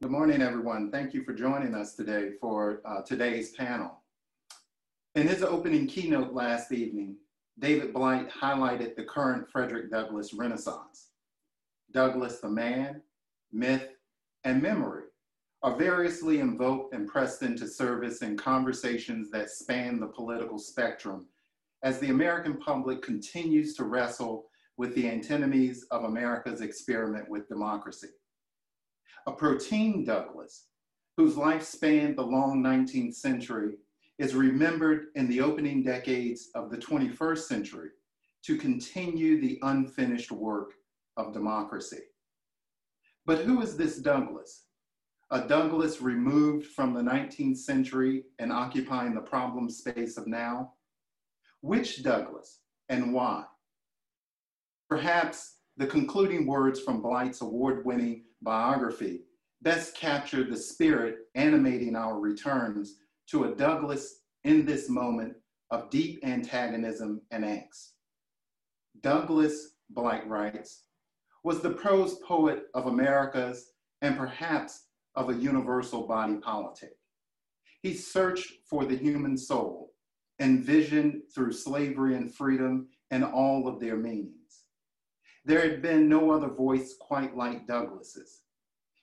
Good morning, everyone. Thank you for joining us today for uh, today's panel. In his opening keynote last evening, David Blight highlighted the current Frederick Douglass Renaissance. Douglass, the man, myth, and memory are variously invoked and pressed into service in conversations that span the political spectrum as the American public continues to wrestle with the antinomies of America's experiment with democracy a protein Douglass, whose life spanned the long 19th century, is remembered in the opening decades of the 21st century to continue the unfinished work of democracy. But who is this Douglass? A Douglass removed from the 19th century and occupying the problem space of now? Which Douglass and why? Perhaps the concluding words from Blight's award winning biography best capture the spirit animating our returns to a Douglass in this moment of deep antagonism and angst. Douglass, Blight writes, was the prose poet of America's and perhaps of a universal body politic. He searched for the human soul, envisioned through slavery and freedom and all of their meanings. There had been no other voice quite like Douglass's.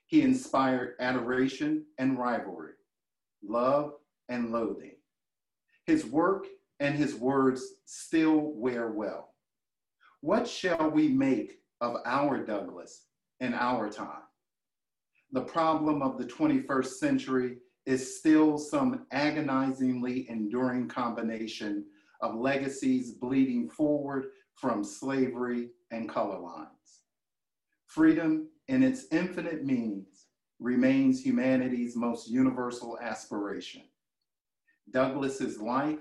He inspired adoration and rivalry, love and loathing. His work and his words still wear well. What shall we make of our Douglass in our time? The problem of the 21st century is still some agonizingly enduring combination of legacies bleeding forward from slavery and color lines. Freedom in its infinite meanings remains humanity's most universal aspiration. Douglass's life,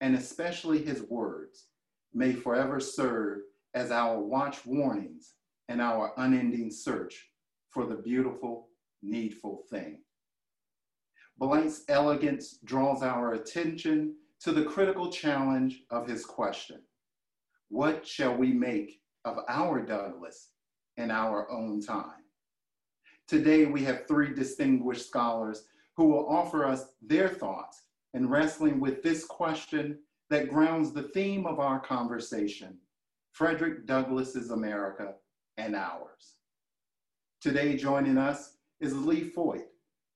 and especially his words, may forever serve as our watch warnings and our unending search for the beautiful, needful thing. Blight's elegance draws our attention to the critical challenge of his question. What shall we make of our Douglass in our own time. Today, we have three distinguished scholars who will offer us their thoughts in wrestling with this question that grounds the theme of our conversation, Frederick Douglass's America and ours. Today, joining us is Leigh Fought,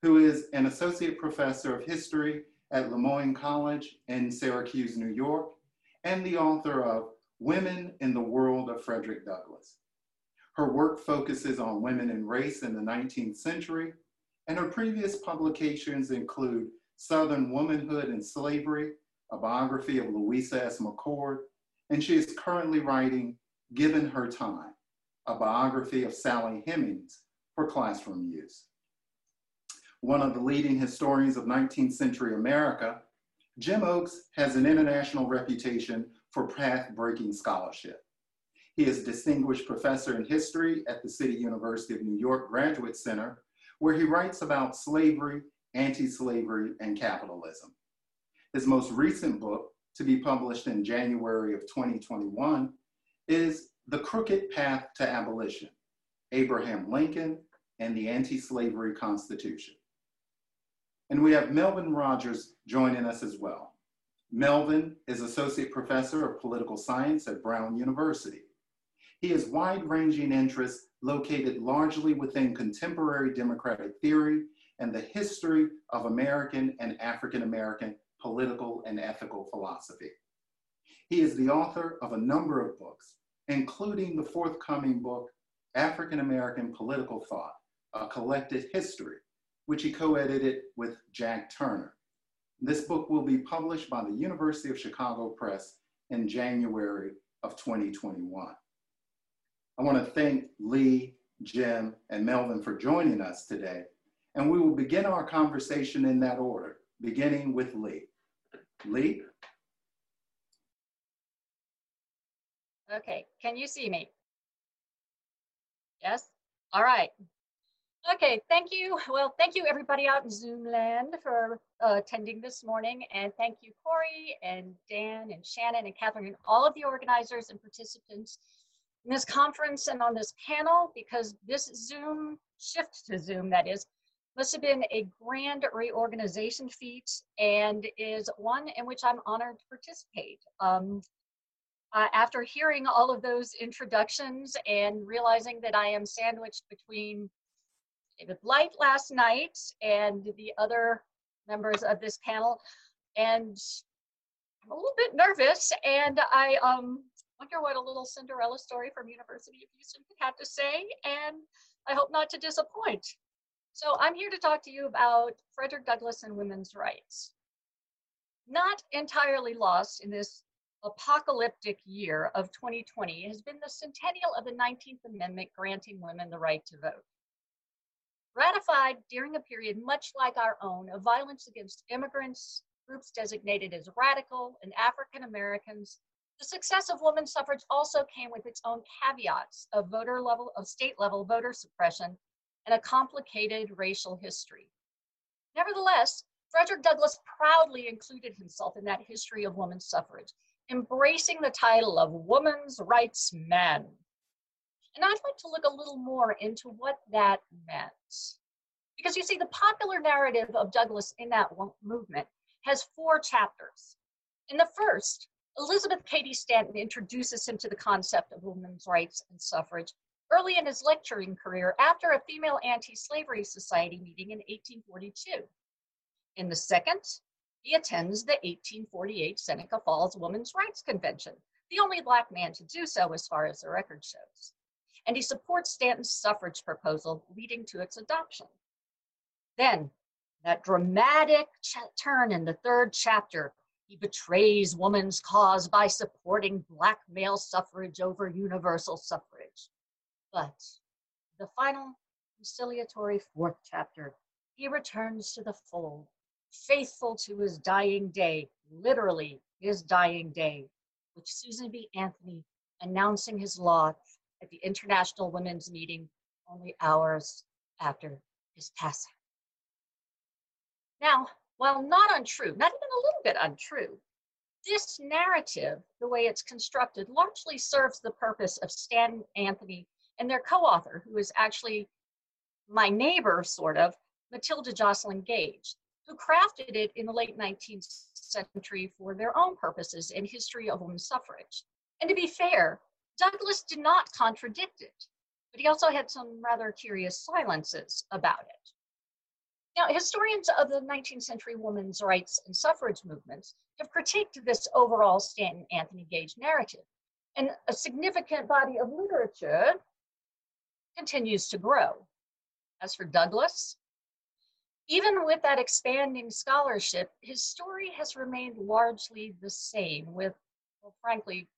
who is an associate professor of history at Le Moyne College in Syracuse, New York, and the author of Women in the World of Frederick Douglass. Her work focuses on women and race in the 19th century, and her previous publications include Southern Womanhood and Slavery, a biography of Louisa S. McCord, and she is currently writing Given Her Time, a biography of Sally Hemings for classroom use. One of the leading historians of 19th century America, Jim Oakes has an international reputation for path-breaking scholarship. He is a Distinguished Professor in History at the City University of New York Graduate Center, where he writes about slavery, anti-slavery, and capitalism. His most recent book, to be published in January of 2021, is The Crooked Path to Abolition, Abraham Lincoln and the Anti-Slavery Constitution. And we have Melvin Rogers joining us as well. Melvin is Associate Professor of Political Science at Brown University. He has wide-ranging interests located largely within contemporary democratic theory and the history of American and African American political and ethical philosophy. He is the author of a number of books, including the forthcoming book, African American Political Thought, A Collected History, which he co-edited with Jack Turner. This book will be published by the University of Chicago Press in January of 2021. I want to thank Leigh, Jim, and Melvin for joining us today. And we will begin our conversation in that order, beginning with Leigh. Leigh? Okay, can you see me? Yes? All right. Okay, thank you. Well, thank you everybody out in Zoom land for uh, attending this morning. And thank you, Corey and Dan and Shannon and Catherine and all of the organizers and participants in this conference and on this panel because this Zoom shift to Zoom, that is, must have been a grand reorganization feat and is one in which I'm honored to participate. Um, uh, after hearing all of those introductions and realizing that I am sandwiched between David Blight last night and the other members of this panel, and I'm a little bit nervous, and I um, wonder what a little Cinderella story from University of Houston could have to say, and I hope not to disappoint. So I'm here to talk to you about Frederick Douglass and women's rights. Not entirely lost in this apocalyptic year of 2020 has been the centennial of the 19th Amendment granting women the right to vote. Ratified during a period much like our own of violence against immigrants, groups designated as radical, and African Americans, the success of women's suffrage also came with its own caveats of voter level, of state level voter suppression and a complicated racial history. Nevertheless, Frederick Douglass proudly included himself in that history of women's suffrage, embracing the title of Woman's Rights Man. And I'd like to look a little more into what that meant. Because you see, the popular narrative of Douglass in that movement has four chapters. In the first, Elizabeth Cady Stanton introduces him to the concept of women's rights and suffrage early in his lecturing career after a female anti-slavery society meeting in 1842. In the second, he attends the 1848 Seneca Falls Women's Rights Convention, the only black man to do so as far as the record shows. And he supports Stanton's suffrage proposal leading to its adoption. Then, that dramatic ch- turn in the third chapter, he betrays woman's cause by supporting black male suffrage over universal suffrage. But the final conciliatory fourth chapter, he returns to the fold, faithful to his dying day, literally his dying day, with Susan B. Anthony announcing his law at the International Women's Meeting only hours after his passing. Now, while not untrue, not even a little bit untrue, this narrative, the way it's constructed, largely serves the purpose of Stan Anthony and their co-author, who is actually my neighbor, sort of, Matilda Joslyn Gage, who crafted it in the late 19th century for their own purposes in history of women's suffrage. And to be fair, Douglass did not contradict it, but he also had some rather curious silences about it. Now, historians of the 19th century women's rights and suffrage movements have critiqued this overall Stanton Anthony Gage narrative, and a significant body of literature continues to grow. As for Douglass, even with that expanding scholarship, his story has remained largely the same, with, well, frankly,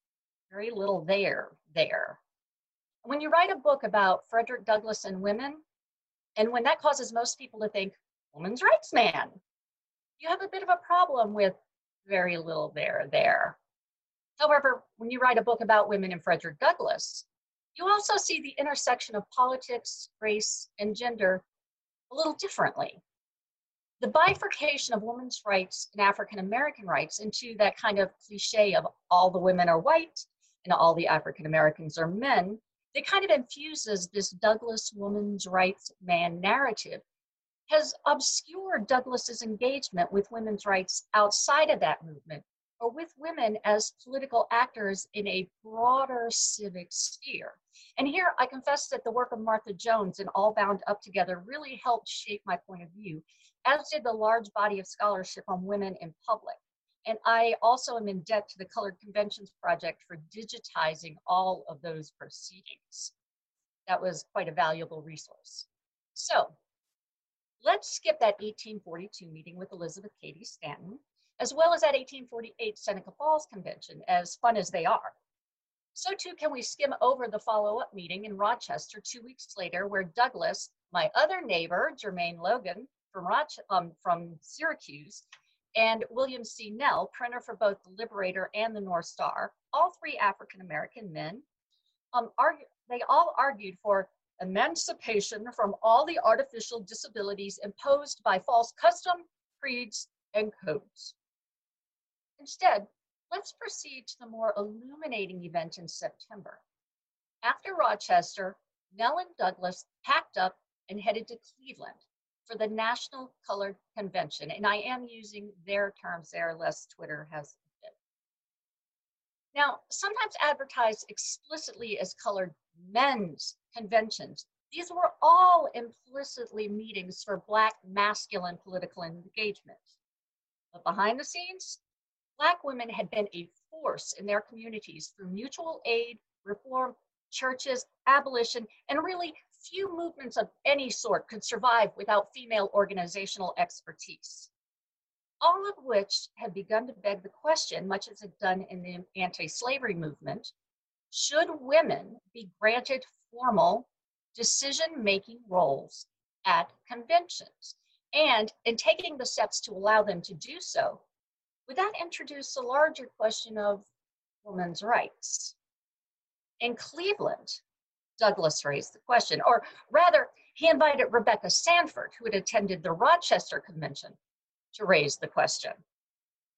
very little there. There. When you write a book about Frederick Douglass and women, and when that causes most people to think, woman's rights man, you have a bit of a problem with very little there there. However, when you write a book about women and Frederick Douglass, you also see the intersection of politics, race, and gender a little differently. The bifurcation of women's rights and African American rights into that kind of cliche of all the women are white and all the African Americans are men, it kind of infuses this Douglass woman's rights man narrative, has obscured Douglass's engagement with women's rights outside of that movement or with women as political actors in a broader civic sphere. And here I confess that the work of Martha Jones and All Bound Up Together really helped shape my point of view, as did the large body of scholarship on women in public. And I also am in debt to the Colored Conventions Project for digitizing all of those proceedings. That was quite a valuable resource. So let's skip that 1842 meeting with Elizabeth Cady Stanton as well as that 1848 Seneca Falls Convention, as fun as they are. So too can we skim over the follow-up meeting in Rochester two weeks later, where Douglass, my other neighbor, Jermain Loguen from, um, from Syracuse, and William C. Nell, printer for both the Liberator and the North Star, all three African-American men, um, argue, they all argued for emancipation from all the artificial disabilities imposed by false custom, creeds, and codes. Instead, let's proceed to the more illuminating event in September. After Rochester, Nell and Douglass packed up and headed to Cleveland for the National Colored Convention. And I am using their terms there, lest Twitter has it. Now, sometimes advertised explicitly as colored men's conventions, these were all implicitly meetings for Black masculine political engagement. But behind the scenes, Black women had been a force in their communities through mutual aid, reform, churches, abolition, and really few movements of any sort could survive without female organizational expertise. All of which have begun to beg the question, much as it's done in the anti-slavery movement, should women be granted formal decision-making roles at conventions? And in taking the steps to allow them to do so, would that introduce a larger question of women's rights? In Cleveland, Douglass raised the question, or rather, he invited Rebecca Sanford, who had attended the Rochester Convention, to raise the question.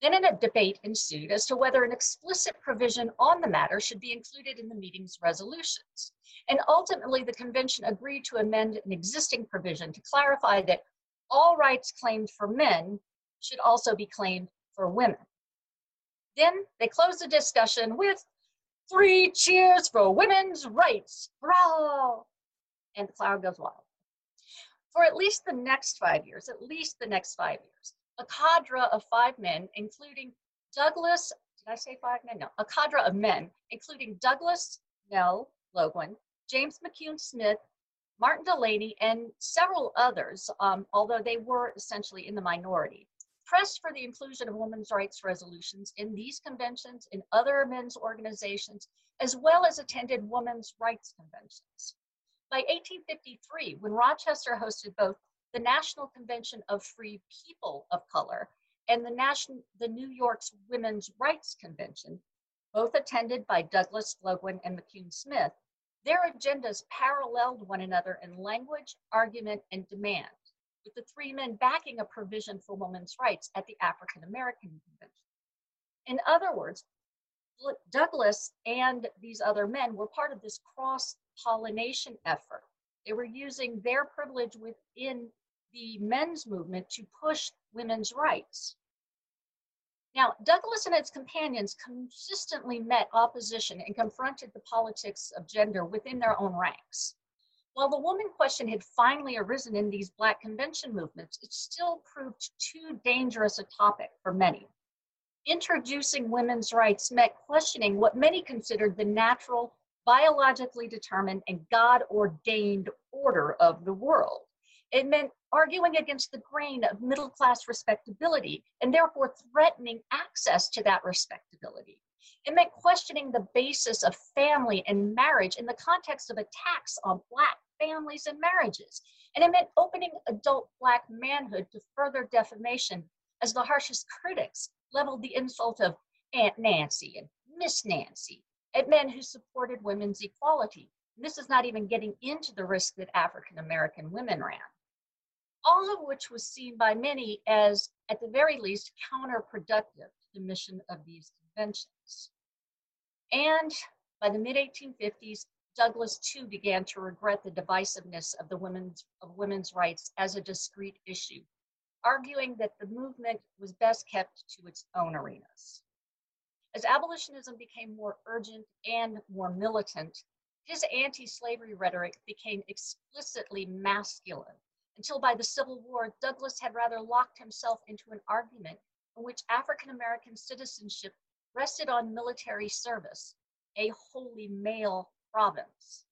Then a debate ensued as to whether an explicit provision on the matter should be included in the meeting's resolutions. And ultimately, the convention agreed to amend an existing provision to clarify that all rights claimed for men should also be claimed for women. Then they closed the discussion with three cheers for women's rights. Hurrah! And the crowd goes wild. For at least the next five years, at least the next five years, a cadre of five men, including Douglass, did I say five men? No, a cadre of men, including Douglass Nell, Loguen, James McCune Smith, Martin Delany, and several others, um, although they were essentially in the minority, pressed for the inclusion of women's rights resolutions in these conventions, in other men's organizations, as well as attended women's rights conventions. By 1853, when Rochester hosted both the National Convention of Free People of Color and the, the New York's Women's Rights Convention, both attended by Douglass, Loguen, and McCune Smith, their agendas paralleled one another in language, argument, and demand with the three men backing a provision for women's rights at the African American Convention. In other words, Douglass and these other men were part of this cross pollination effort. They were using their privilege within the men's movement to push women's rights. Now, Douglass and his companions consistently met opposition and confronted the politics of gender within their own ranks. While the woman question had finally arisen in these Black convention movements, it still proved too dangerous a topic for many. Introducing women's rights meant questioning what many considered the natural, biologically determined, and God ordained order of the world. It meant arguing against the grain of middle class respectability and therefore threatening access to that respectability. It meant questioning the basis of family and marriage in the context of attacks on Black families and marriages. And it meant opening adult Black manhood to further defamation as the harshest critics leveled the insult of Aunt Nancy and Miss Nancy at men who supported women's equality. And this is not even getting into the risk that African American women ran. All of which was seen by many as, at the very least, counterproductive to the mission of these conventions. And by the mid 1850s, Douglass too began to regret the divisiveness of the women's of women's rights as a discrete issue, arguing that the movement was best kept to its own arenas. As abolitionism became more urgent and more militant, his anti-slavery rhetoric became explicitly masculine until by the Civil War, Douglass had rather locked himself into an argument in which African American citizenship rested on military service, a wholly male province.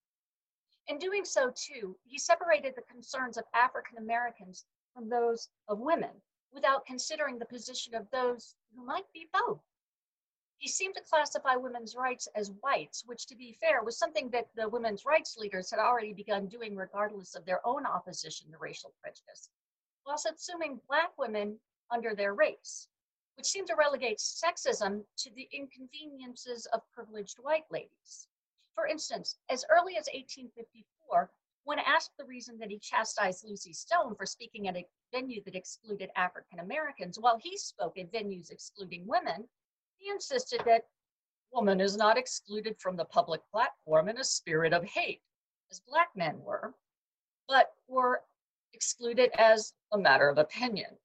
In doing so, too, he separated the concerns of African Americans from those of women without considering the position of those who might be both. He seemed to classify women's rights as whites, which, to be fair, was something that the women's rights leaders had already begun doing regardless of their own opposition to racial prejudice, while subsuming Black women under their race which seemed to relegate sexism to the inconveniences of privileged white ladies. For instance, as early as 1854, when asked the reason that he chastised Lucy Stone for speaking at a venue that excluded African Americans, while he spoke at venues excluding women, he insisted that woman is not excluded from the public platform in a spirit of hate, as black men were, but were excluded as a matter of opinion.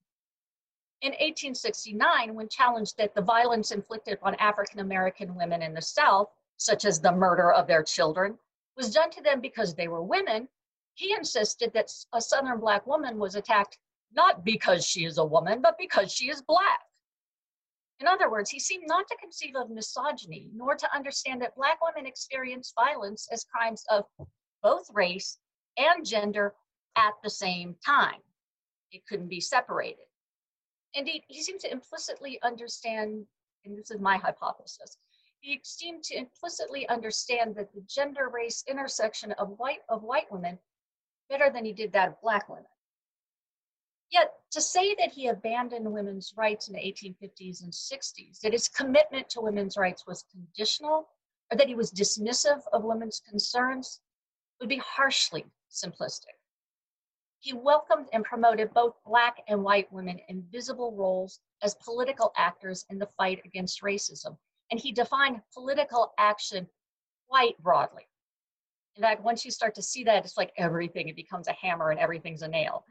In 1869, when challenged that the violence inflicted on African American women in the South, such as the murder of their children, was done to them because they were women, he insisted that a Southern Black woman was attacked not because she is a woman, but because she is Black. In other words, he seemed not to conceive of misogyny, nor to understand that Black women experience violence as crimes of both race and gender at the same time. It couldn't be separated. Indeed, he seemed to implicitly understand, and this is my hypothesis, he seemed to implicitly understand that the gender race intersection of white of white women better than he did that of black women. Yet to say that he abandoned women's rights in the 1850s and 60s, that his commitment to women's rights was conditional, or that he was dismissive of women's concerns, would be harshly simplistic. He welcomed and promoted both Black and white women in visible roles as political actors in the fight against racism. And he defined political action quite broadly. In fact, once you start to see that, it's like everything, it becomes a hammer and everything's a nail.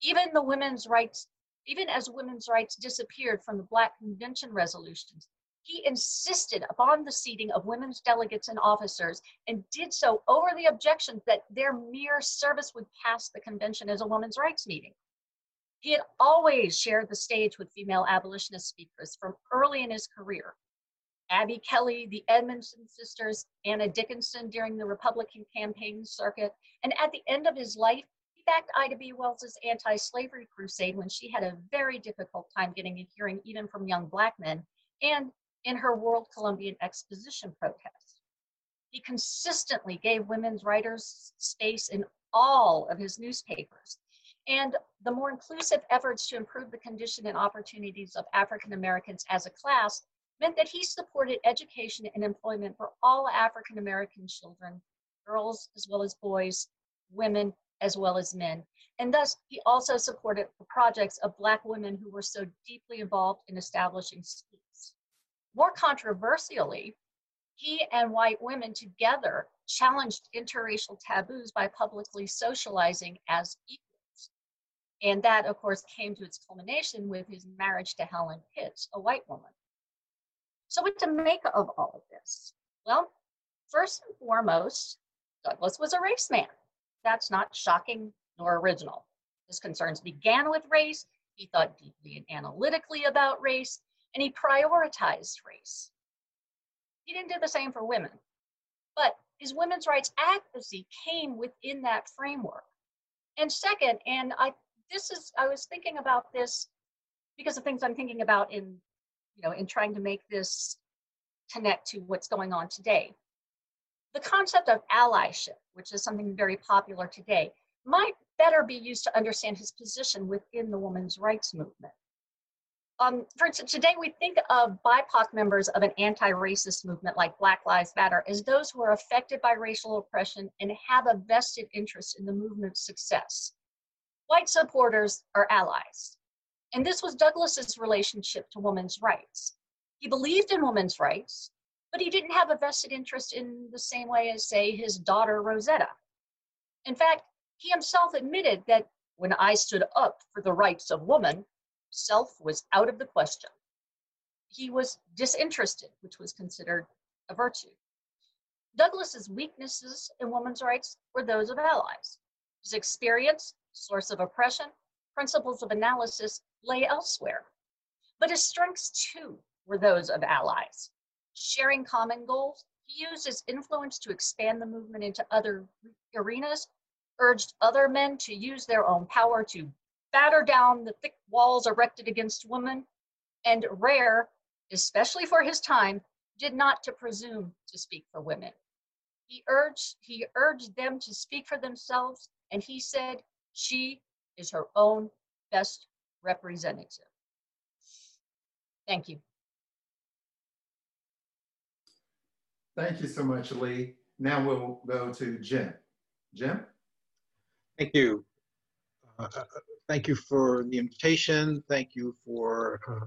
Even the women's rights, even as women's rights disappeared from the Black Convention resolutions, he insisted upon the seating of women's delegates and officers and did so over the objections that their mere service would pass the convention as a women's rights meeting. He had always shared the stage with female abolitionist speakers from early in his career. Abby Kelley, the Edmondson sisters, Anna Dickinson during the Republican campaign circuit, and at the end of his life, he backed Ida B. Wells's anti-slavery crusade when she had a very difficult time getting a hearing even from young black men, and in her World Columbian Exposition protest. He consistently gave women's writers space in all of his newspapers. And the more inclusive efforts to improve the condition and opportunities of African Americans as a class meant that he supported education and employment for all African American children, girls as well as boys, women as well as men. And thus, he also supported the projects of Black women who were so deeply involved in establishing more controversially, he and white women together challenged interracial taboos by publicly socializing as equals. And that, of course, came to its culmination with his marriage to Helen Pitts, a white woman. So, what to make of all of this? Well, first and foremost, Douglass was a race man. That's not shocking nor original. His concerns began with race. He thought deeply and analytically about race and he prioritized race. He didn't do the same for women, but his women's rights advocacy came within that framework. And second, and I this is I was thinking about this because of things I'm thinking about in you know in trying to make this connect to what's going on today. The concept of allyship, which is something very popular today, might better be used to understand his position within the women's rights movement. Um, for instance, today we think of BIPOC members of an anti-racist movement like Black Lives Matter as those who are affected by racial oppression and have a vested interest in the movement's success. White supporters are allies. And this was Douglass's relationship to women's rights. He believed in women's rights, but he didn't have a vested interest in the same way as, say, his daughter Rosetta. In fact, he himself admitted that when I stood up for the rights of women, self was out of the question. He was disinterested, which was considered a virtue. Douglass's weaknesses in women's rights were those of allies. His experience, source of oppression, principles of analysis lay elsewhere. But his strengths too were those of allies. Sharing common goals, he used his influence to expand the movement into other arenas, urged other men to use their own power to batter down the thick walls erected against women, and Rare, especially for his time, did not to presume to speak for women. He urged, he urged them to speak for themselves, and he said she is her own best representative. Thank you. Thank you so much, Leigh. Now we'll go to Jim. Jim? Thank you. Uh, thank you for the invitation. Thank you for uh,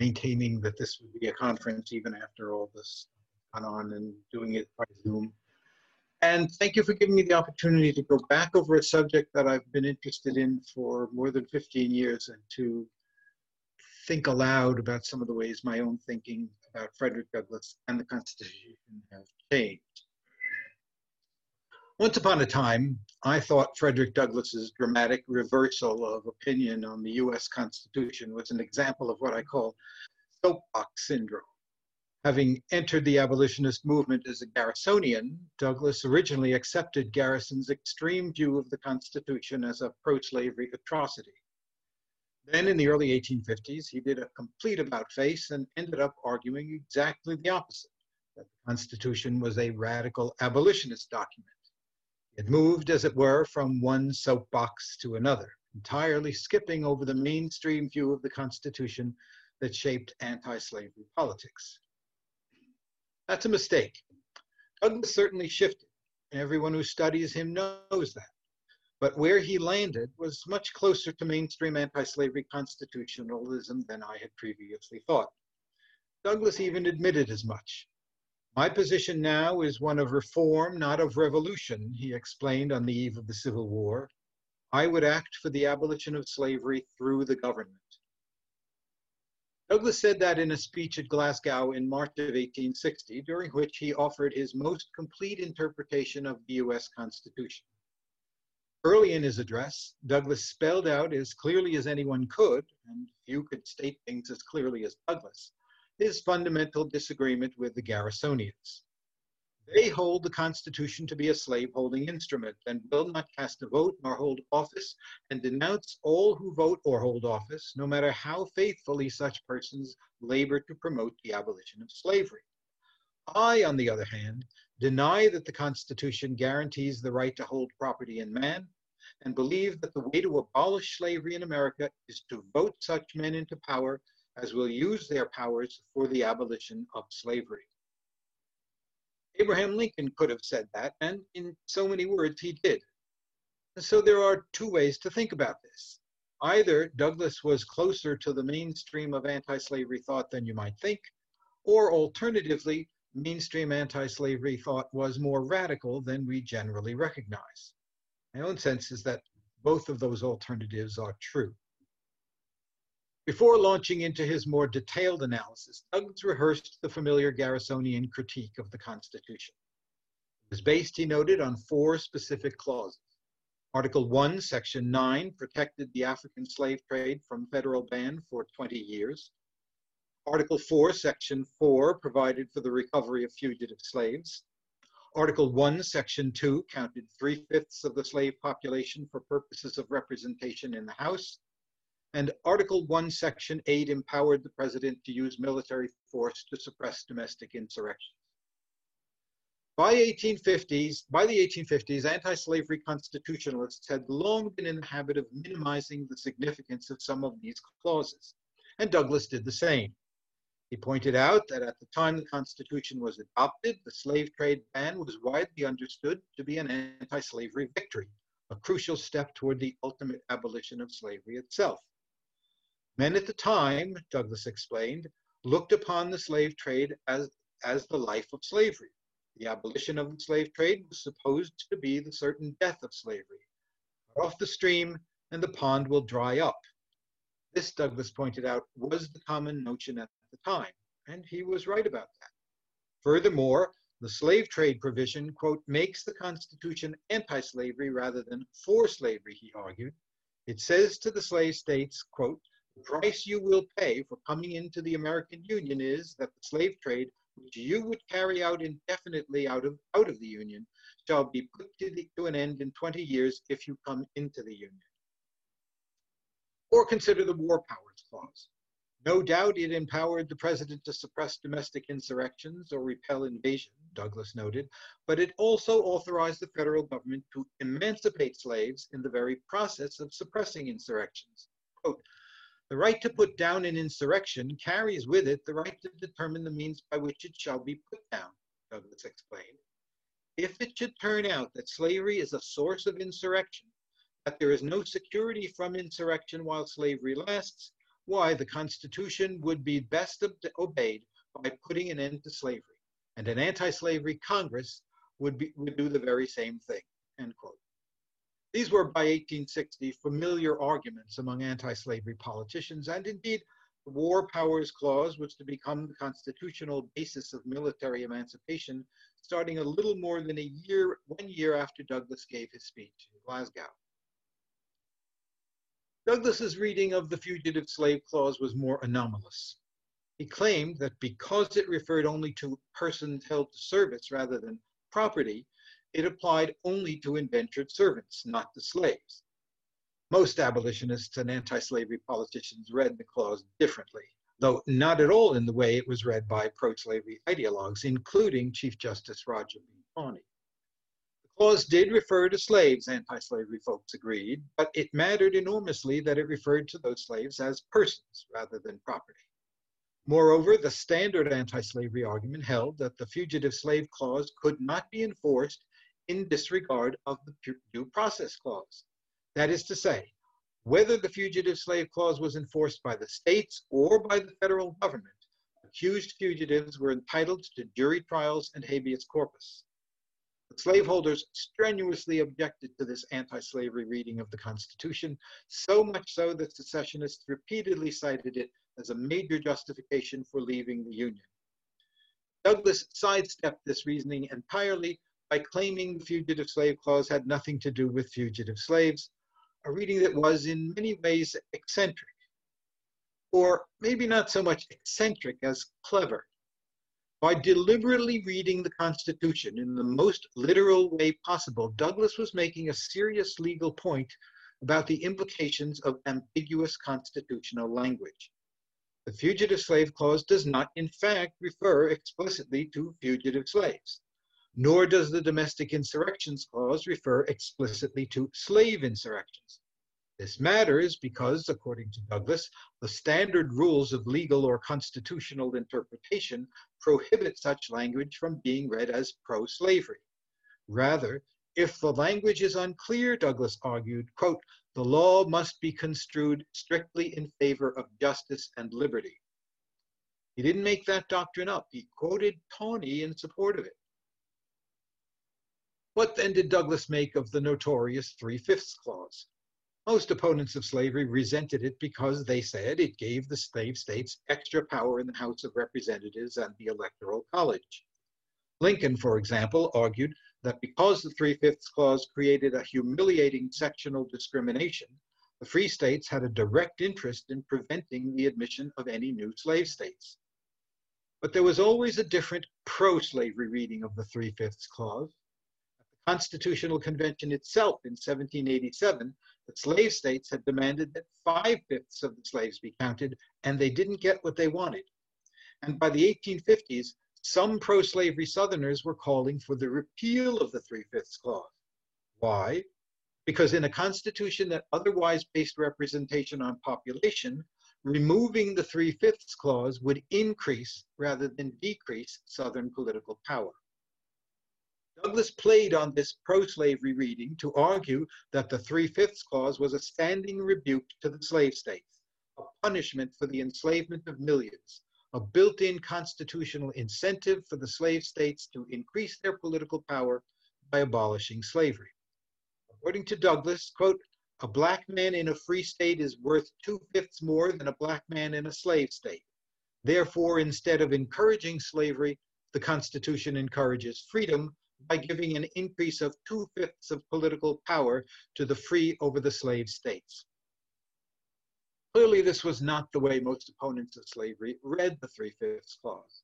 maintaining that this would be a conference even after all this gone on and doing it by Zoom. And thank you for giving me the opportunity to go back over a subject that I've been interested in for more than 15 years and to think aloud about some of the ways my own thinking about Frederick Douglass and the Constitution have changed. Once upon a time, I thought Frederick Douglass's dramatic reversal of opinion on the US Constitution was an example of what I call soapbox syndrome. Having entered the abolitionist movement as a Garrisonian, Douglass originally accepted Garrison's extreme view of the Constitution as a pro slavery atrocity. Then, in the early 1850s, he did a complete about face and ended up arguing exactly the opposite that the Constitution was a radical abolitionist document. It moved, as it were, from one soapbox to another, entirely skipping over the mainstream view of the Constitution that shaped anti slavery politics. That's a mistake. Douglass certainly shifted. And everyone who studies him knows that. But where he landed was much closer to mainstream anti slavery constitutionalism than I had previously thought. Douglass even admitted as much. My position now is one of reform, not of revolution, he explained on the eve of the Civil War. I would act for the abolition of slavery through the government. Douglass said that in a speech at Glasgow in March of 1860, during which he offered his most complete interpretation of the US Constitution. Early in his address, Douglass spelled out as clearly as anyone could, and few could state things as clearly as Douglass, his fundamental disagreement with the Garrisonians. They hold the Constitution to be a slave-holding instrument and will not cast a vote nor hold office and denounce all who vote or hold office, no matter how faithfully such persons labor to promote the abolition of slavery. I, on the other hand, deny that the Constitution guarantees the right to hold property in man and believe that the way to abolish slavery in America is to vote such men into power as will use their powers for the abolition of slavery. Abraham Lincoln could have said that, and in so many words, he did. And so there are two ways to think about this. Either Douglass was closer to the mainstream of anti slavery thought than you might think, or alternatively, mainstream anti slavery thought was more radical than we generally recognize. My own sense is that both of those alternatives are true. Before launching into his more detailed analysis, Douglass rehearsed the familiar Garrisonian critique of the Constitution. It was based, he noted, on four specific clauses. Article 1, Section 9 protected the African slave trade from federal ban for 20 years. Article 4, Section 4 provided for the recovery of fugitive slaves. Article 1, Section 2 counted three fifths of the slave population for purposes of representation in the House. And Article 1, Section 8 empowered the president to use military force to suppress domestic insurrections. By 1850s, by the 1850s, anti-slavery constitutionalists had long been in the habit of minimizing the significance of some of these clauses, and Douglass did the same. He pointed out that at the time the Constitution was adopted, the slave trade ban was widely understood to be an anti-slavery victory, a crucial step toward the ultimate abolition of slavery itself. Men at the time, Douglass explained, looked upon the slave trade as, as the life of slavery. The abolition of the slave trade was supposed to be the certain death of slavery. Cut off the stream and the pond will dry up. This, Douglass pointed out, was the common notion at the time, and he was right about that. Furthermore, the slave trade provision, quote, makes the Constitution anti slavery rather than for slavery, he argued. It says to the slave states, quote, price you will pay for coming into the American Union is that the slave trade, which you would carry out indefinitely out of, out of the Union, shall be put to, the, to an end in 20 years if you come into the Union. Or consider the War Powers Clause. No doubt it empowered the president to suppress domestic insurrections or repel invasion, Douglass noted, but it also authorized the federal government to emancipate slaves in the very process of suppressing insurrections. Quote, the right to put down an insurrection carries with it the right to determine the means by which it shall be put down, Douglass explained. If it should turn out that slavery is a source of insurrection, that there is no security from insurrection while slavery lasts, why the Constitution would be best obeyed by putting an end to slavery, and an anti slavery Congress would, be, would do the very same thing, end quote. These were by 1860 familiar arguments among anti-slavery politicians, and indeed the War Powers Clause was to become the constitutional basis of military emancipation starting a little more than a year, one year after Douglass gave his speech in Glasgow. Douglass's reading of the Fugitive Slave Clause was more anomalous. He claimed that because it referred only to persons held to service rather than property, it applied only to indentured servants, not to slaves. Most abolitionists and anti-slavery politicians read the clause differently, though not at all in the way it was read by pro-slavery ideologues, including Chief Justice Roger B. Taney The clause did refer to slaves, anti-slavery folks agreed, but it mattered enormously that it referred to those slaves as persons rather than property. Moreover, the standard anti-slavery argument held that the Fugitive Slave Clause could not be enforced in disregard of the Due Process Clause. That is to say, whether the Fugitive Slave Clause was enforced by the states or by the federal government, accused fugitives were entitled to jury trials and habeas corpus. Slaveholders strenuously objected to this anti slavery reading of the Constitution, so much so that secessionists repeatedly cited it as a major justification for leaving the Union. Douglass sidestepped this reasoning entirely by claiming the Fugitive Slave Clause had nothing to do with fugitive slaves, a reading that was in many ways eccentric, or maybe not so much eccentric as clever. By deliberately reading the Constitution in the most literal way possible, Douglass was making a serious legal point about the implications of ambiguous constitutional language. The Fugitive Slave Clause does not, in fact, refer explicitly to fugitive slaves, nor does the Domestic Insurrections Clause refer explicitly to slave insurrections. This matters because, according to Douglass, the standard rules of legal or constitutional interpretation prohibit such language from being read as pro slavery. Rather, if the language is unclear, Douglass argued, quote, the law must be construed strictly in favor of justice and liberty. He didn't make that doctrine up. He quoted Taney in support of it. What then did Douglass make of the notorious Three Fifths Clause? Most opponents of slavery resented it because they said it gave the slave states extra power in the House of Representatives and the Electoral College. Lincoln, for example, argued that because the Three Fifths Clause created a humiliating sectional discrimination, the free states had a direct interest in preventing the admission of any new slave states. But there was always a different pro slavery reading of the Three Fifths Clause. Constitutional Convention itself in 1787, the slave states had demanded that five fifths of the slaves be counted, and they didn't get what they wanted. And by the 1850s, some pro slavery Southerners were calling for the repeal of the Three Fifths Clause. Why? Because in a constitution that otherwise based representation on population, removing the Three Fifths Clause would increase rather than decrease Southern political power. Douglass played on this pro-slavery reading to argue that the Three-Fifths Clause was a standing rebuke to the slave states, a punishment for the enslavement of millions, a built-in constitutional incentive for the slave states to increase their political power by abolishing slavery. According to Douglass, quote, a black man in a free state is worth two-fifths more than a black man in a slave state. Therefore, instead of encouraging slavery, the Constitution encourages freedom by giving an increase of two fifths of political power to the free over the slave states. Clearly, this was not the way most opponents of slavery read the Three Fifths Clause.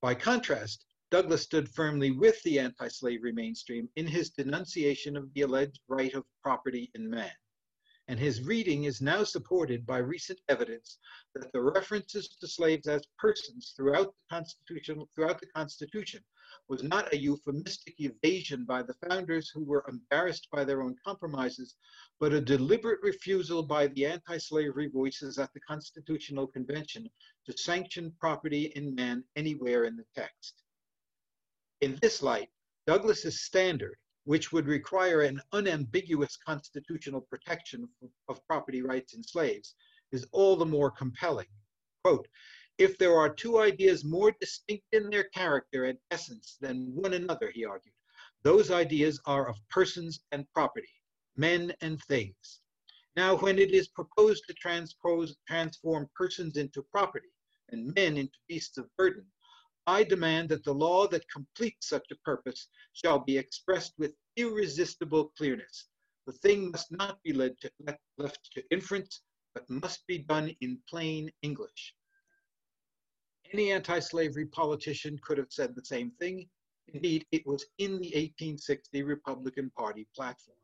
By contrast, Douglass stood firmly with the anti slavery mainstream in his denunciation of the alleged right of property in man and his reading is now supported by recent evidence that the references to slaves as persons throughout the Constitution, throughout the Constitution was not a euphemistic evasion by the founders who were embarrassed by their own compromises, but a deliberate refusal by the anti-slavery voices at the Constitutional Convention to sanction property in man anywhere in the text. In this light, Douglass's standard which would require an unambiguous constitutional protection of property rights in slaves, is all the more compelling. Quote, if there are two ideas more distinct in their character and essence than one another, he argued, those ideas are of persons and property, men and things. Now, when it is proposed to transpose, transform persons into property and men into beasts of burden, I demand that the law that completes such a purpose shall be expressed with irresistible clearness. The thing must not be led to, left to inference, but must be done in plain English. Any anti slavery politician could have said the same thing. Indeed, it was in the 1860 Republican Party platform.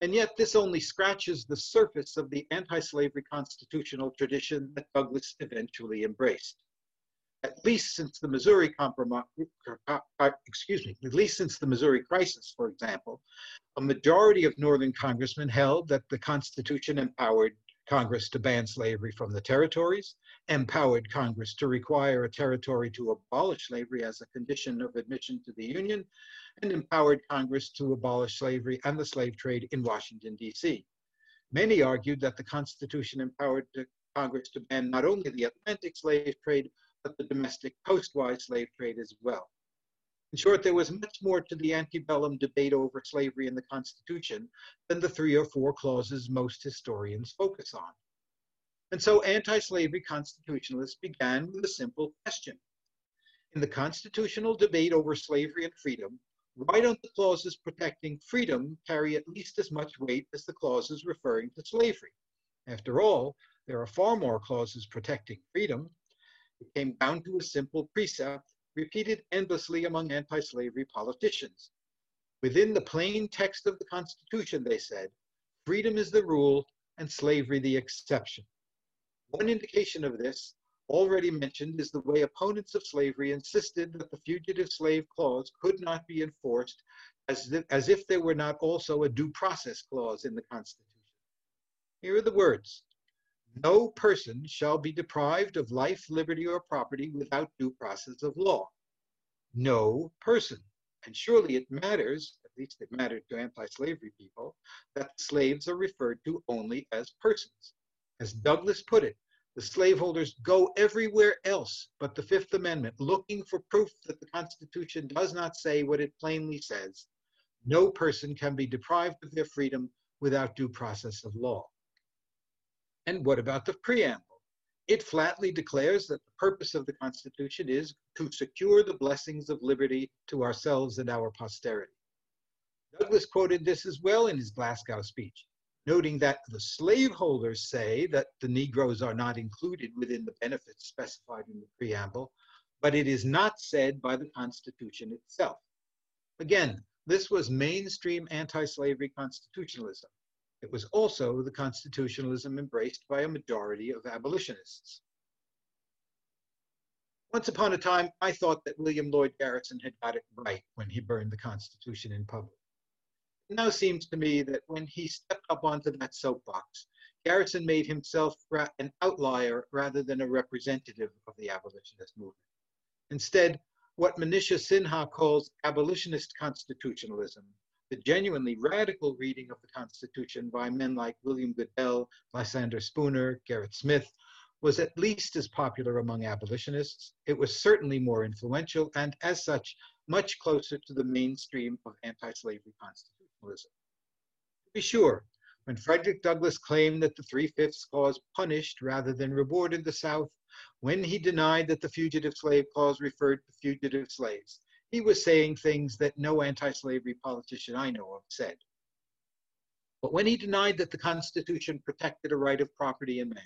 And yet, this only scratches the surface of the anti slavery constitutional tradition that Douglass eventually embraced. At least since the Missouri Compromise, uh, excuse me, at least since the Missouri Crisis, for example, a majority of Northern congressmen held that the Constitution empowered Congress to ban slavery from the territories, empowered Congress to require a territory to abolish slavery as a condition of admission to the Union, and empowered Congress to abolish slavery and the slave trade in Washington, D.C. Many argued that the Constitution empowered Congress to ban not only the Atlantic slave trade, but the domestic coastwise slave trade as well. In short, there was much more to the antebellum debate over slavery in the Constitution than the three or four clauses most historians focus on. And so anti slavery constitutionalists began with a simple question. In the constitutional debate over slavery and freedom, why don't the clauses protecting freedom carry at least as much weight as the clauses referring to slavery? After all, there are far more clauses protecting freedom. It came down to a simple precept repeated endlessly among anti slavery politicians. Within the plain text of the Constitution, they said, freedom is the rule and slavery the exception. One indication of this, already mentioned, is the way opponents of slavery insisted that the Fugitive Slave Clause could not be enforced as if, as if there were not also a due process clause in the Constitution. Here are the words no person shall be deprived of life, liberty, or property without due process of law. No person. And surely it matters, at least it mattered to anti slavery people, that slaves are referred to only as persons. As Douglass put it, the slaveholders go everywhere else but the Fifth Amendment looking for proof that the Constitution does not say what it plainly says. No person can be deprived of their freedom without due process of law. And what about the preamble? It flatly declares that the purpose of the Constitution is to secure the blessings of liberty to ourselves and our posterity. Douglass quoted this as well in his Glasgow speech, noting that the slaveholders say that the Negroes are not included within the benefits specified in the preamble, but it is not said by the Constitution itself. Again, this was mainstream anti slavery constitutionalism. It was also the constitutionalism embraced by a majority of abolitionists. Once upon a time, I thought that William Lloyd Garrison had got it right when he burned the Constitution in public. It now seems to me that when he stepped up onto that soapbox, Garrison made himself an outlier rather than a representative of the abolitionist movement. Instead, what Manisha Sinha calls abolitionist constitutionalism the genuinely radical reading of the Constitution by men like William Goodell, Lysander Spooner, Gerrit Smith, was at least as popular among abolitionists. It was certainly more influential and, as such, much closer to the mainstream of anti slavery constitutionalism. To be sure, when Frederick Douglass claimed that the Three Fifths Clause punished rather than rewarded the South, when he denied that the Fugitive Slave Clause referred to fugitive slaves, he was saying things that no anti slavery politician I know of said. But when he denied that the Constitution protected a right of property in man,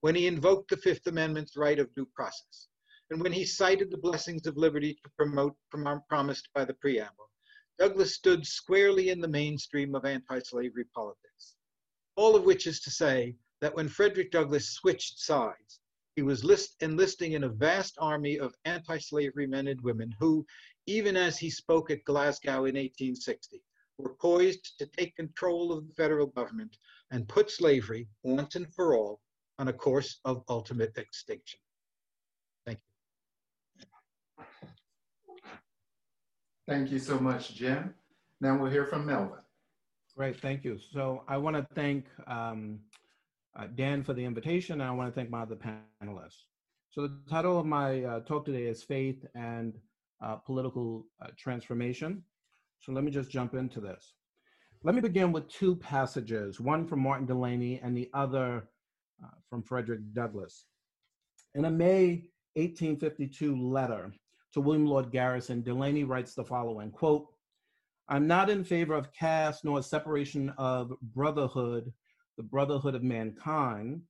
when he invoked the Fifth Amendment's right of due process, and when he cited the blessings of liberty to promote promised by the preamble, Douglass stood squarely in the mainstream of anti slavery politics. All of which is to say that when Frederick Douglass switched sides, he was list, enlisting in a vast army of anti slavery men and women who, even as he spoke at Glasgow in 1860, were poised to take control of the federal government and put slavery, once and for all, on a course of ultimate extinction. Thank you. Thank you so much, Jim. Now we'll hear from Melvin. Great, thank you. So I want to thank um, uh, Dan for the invitation, and I want to thank my other panelists. So the title of my uh, talk today is Faith and uh, Political uh, Transformation. So let me just jump into this. Let me begin with two passages, one from Martin Delany and the other uh, from Frederick Douglass. In a May 1852 letter to William Lloyd Garrison, Delany writes the following, quote, I'm not in favor of caste nor separation of brotherhood, the brotherhood of mankind,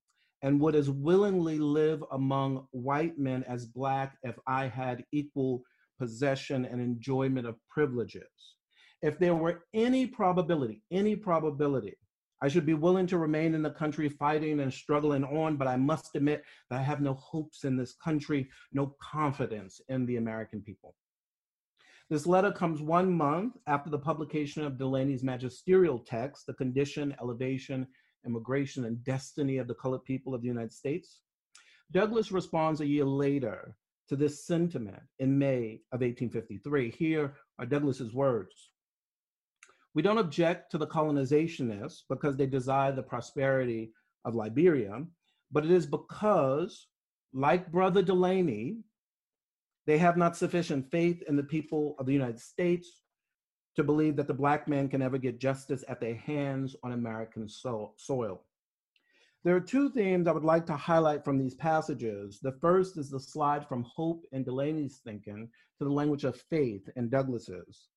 and would as willingly live among white men as black if I had equal possession and enjoyment of privileges. If there were any probability, any probability, I should be willing to remain in the country fighting and struggling on, but I must admit that I have no hopes in this country, no confidence in the American people. This letter comes one month after the publication of Delany's magisterial text, The Condition, Elevation, Immigration, and Destiny of the Colored People of the United States. Douglass responds a year later to this sentiment in May of 1853. Here are Douglass's words. We don't object to the colonizationists because they desire the prosperity of Liberia, but it is because, like Brother Delany, they have not sufficient faith in the people of the United States to believe that the black man can ever get justice at their hands on American so- soil. There are two themes I would like to highlight from these passages. The first is the slide from Hope and Delany's thinking to the language of faith in Douglass's.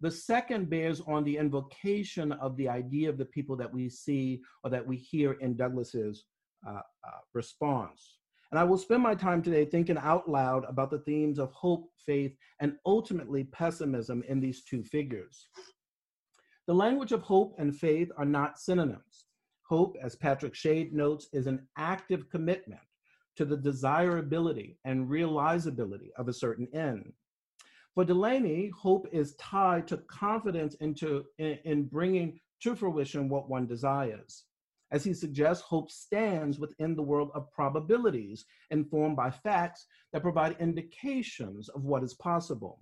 The second bears on the invocation of the idea of the people that we see or that we hear in Douglass's uh, uh, response. And I will spend my time today thinking out loud about the themes of hope, faith, and ultimately pessimism in these two figures. The language of hope and faith are not synonyms. Hope, as Patrick Shade notes, is an active commitment to the desirability and realizability of a certain end. For Delany, hope is tied to confidence into, in, in bringing to fruition what one desires. As he suggests, hope stands within the world of probabilities, informed by facts that provide indications of what is possible.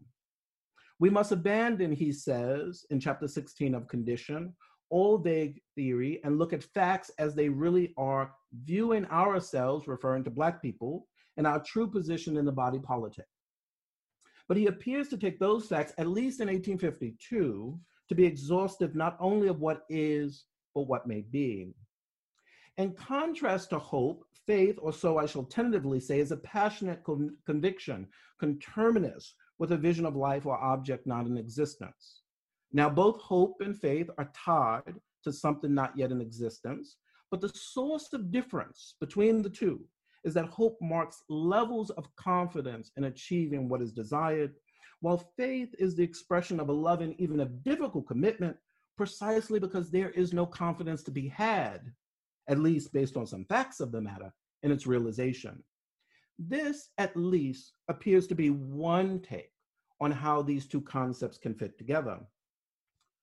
We must abandon, he says in chapter 16 of Condition, all vague theory and look at facts as they really are, viewing ourselves, referring to Black people, and our true position in the body politic. But he appears to take those facts, at least in 1852, to be exhaustive not only of what is, but what may be. In contrast to hope, faith, or so I shall tentatively say, is a passionate con- conviction, conterminous with a vision of life or object not in existence. Now, both hope and faith are tied to something not yet in existence, but the source of difference between the two is that hope marks levels of confidence in achieving what is desired, while faith is the expression of a loving, even a difficult commitment, precisely because there is no confidence to be had at least based on some facts of the matter, in its realization. This, at least, appears to be one take on how these two concepts can fit together.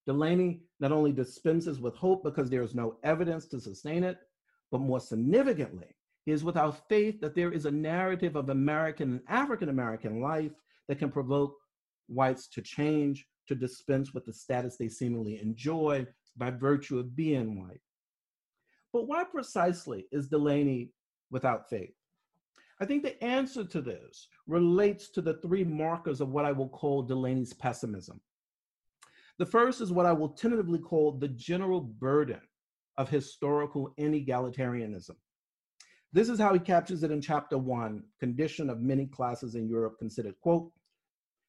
Delany not only dispenses with hope because there is no evidence to sustain it, but more significantly, he is without faith that there is a narrative of American and African American life that can provoke whites to change, to dispense with the status they seemingly enjoy by virtue of being white. But why precisely is Delany without faith? I think the answer to this relates to the three markers of what I will call Delany's pessimism. The first is what I will tentatively call the general burden of historical inegalitarianism. This is how he captures it in chapter one, condition of many classes in Europe considered, quote,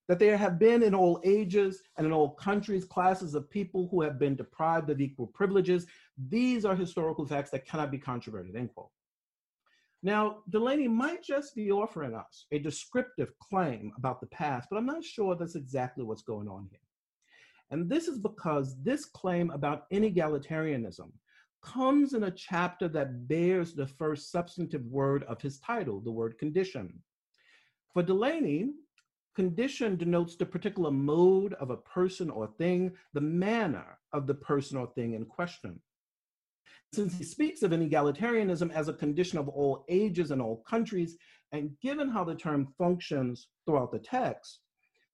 that there have been in all ages and in all countries classes of people who have been deprived of equal privileges. These are historical facts that cannot be controverted, end quote. Now, Delany might just be offering us a descriptive claim about the past, but I'm not sure that's exactly what's going on here. And this is because this claim about inegalitarianism comes in a chapter that bears the first substantive word of his title, the word condition. For Delany, Condition denotes the particular mode of a person or thing, the manner of the person or thing in question. Since he speaks of an egalitarianism as a condition of all ages and all countries, and given how the term functions throughout the text,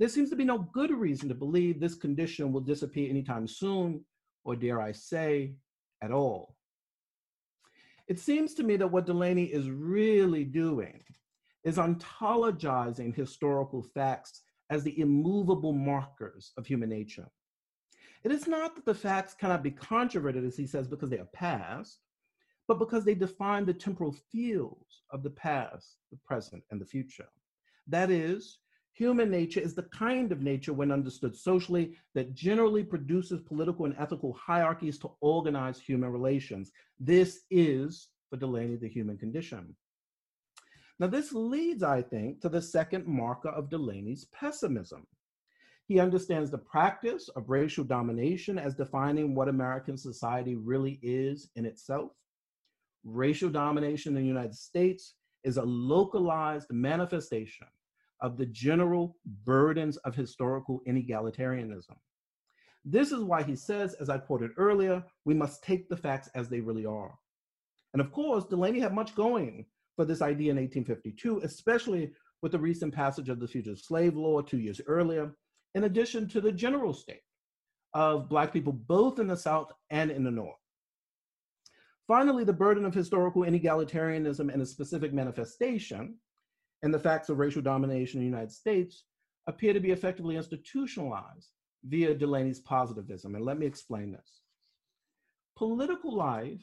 there seems to be no good reason to believe this condition will disappear anytime soon, or dare I say, at all. It seems to me that what Delany is really doing is ontologizing historical facts as the immovable markers of human nature. It is not that the facts cannot be controverted, as he says, because they are past, but because they define the temporal fields of the past, the present, and the future. That is, human nature is the kind of nature, when understood socially, that generally produces political and ethical hierarchies to organize human relations. This is, for Delany, the human condition. Now, this leads, I think, to the second marker of Delany's pessimism. He understands the practice of racial domination as defining what American society really is in itself. Racial domination in the United States is a localized manifestation of the general burdens of historical inegalitarianism. This is why he says, as I quoted earlier, we must take the facts as they really are. And of course, Delany had much going for this idea in 1852, especially with the recent passage of the Fugitive Slave Law two years earlier, in addition to the general state of Black people both in the South and in the North. Finally, the burden of historical inegalitarianism and its specific manifestation and the facts of racial domination in the United States appear to be effectively institutionalized via Delany's positivism. And let me explain this. Political life,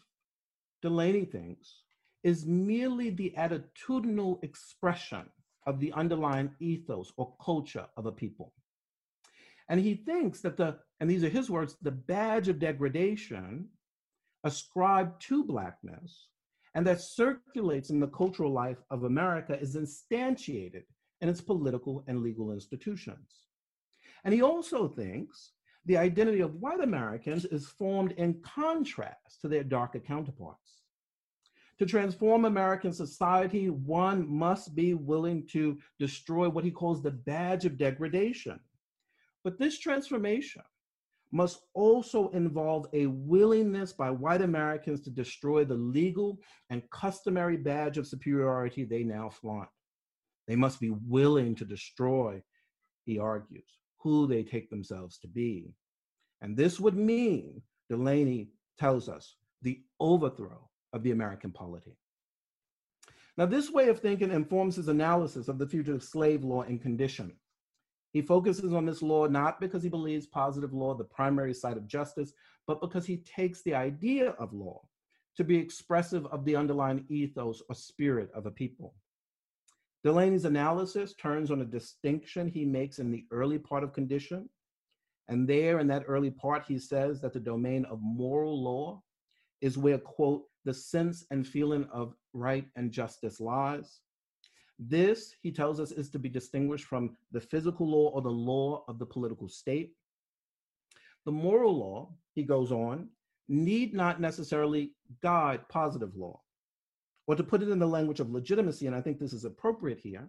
Delany thinks, is merely the attitudinal expression of the underlying ethos or culture of a people. And he thinks that the, and these are his words, the badge of degradation ascribed to Blackness and that circulates in the cultural life of America is instantiated in its political and legal institutions. And he also thinks the identity of white Americans is formed in contrast to their darker counterparts. To transform American society, one must be willing to destroy what he calls the badge of degradation. But this transformation must also involve a willingness by white Americans to destroy the legal and customary badge of superiority they now flaunt. They must be willing to destroy, he argues, who they take themselves to be. And this would mean, Delany tells us, the overthrow of the American polity. Now, this way of thinking informs his analysis of the fugitive slave law and condition. He focuses on this law not because he believes positive law, the primary site of justice, but because he takes the idea of law to be expressive of the underlying ethos or spirit of a people. Delany's analysis turns on a distinction he makes in the early part of condition. And there in that early part, he says that the domain of moral law is where, quote, the sense and feeling of right and justice lies. This, he tells us, is to be distinguished from the physical law or the law of the political state. The moral law, he goes on, need not necessarily guide positive law. Or to put it in the language of legitimacy, and I think this is appropriate here,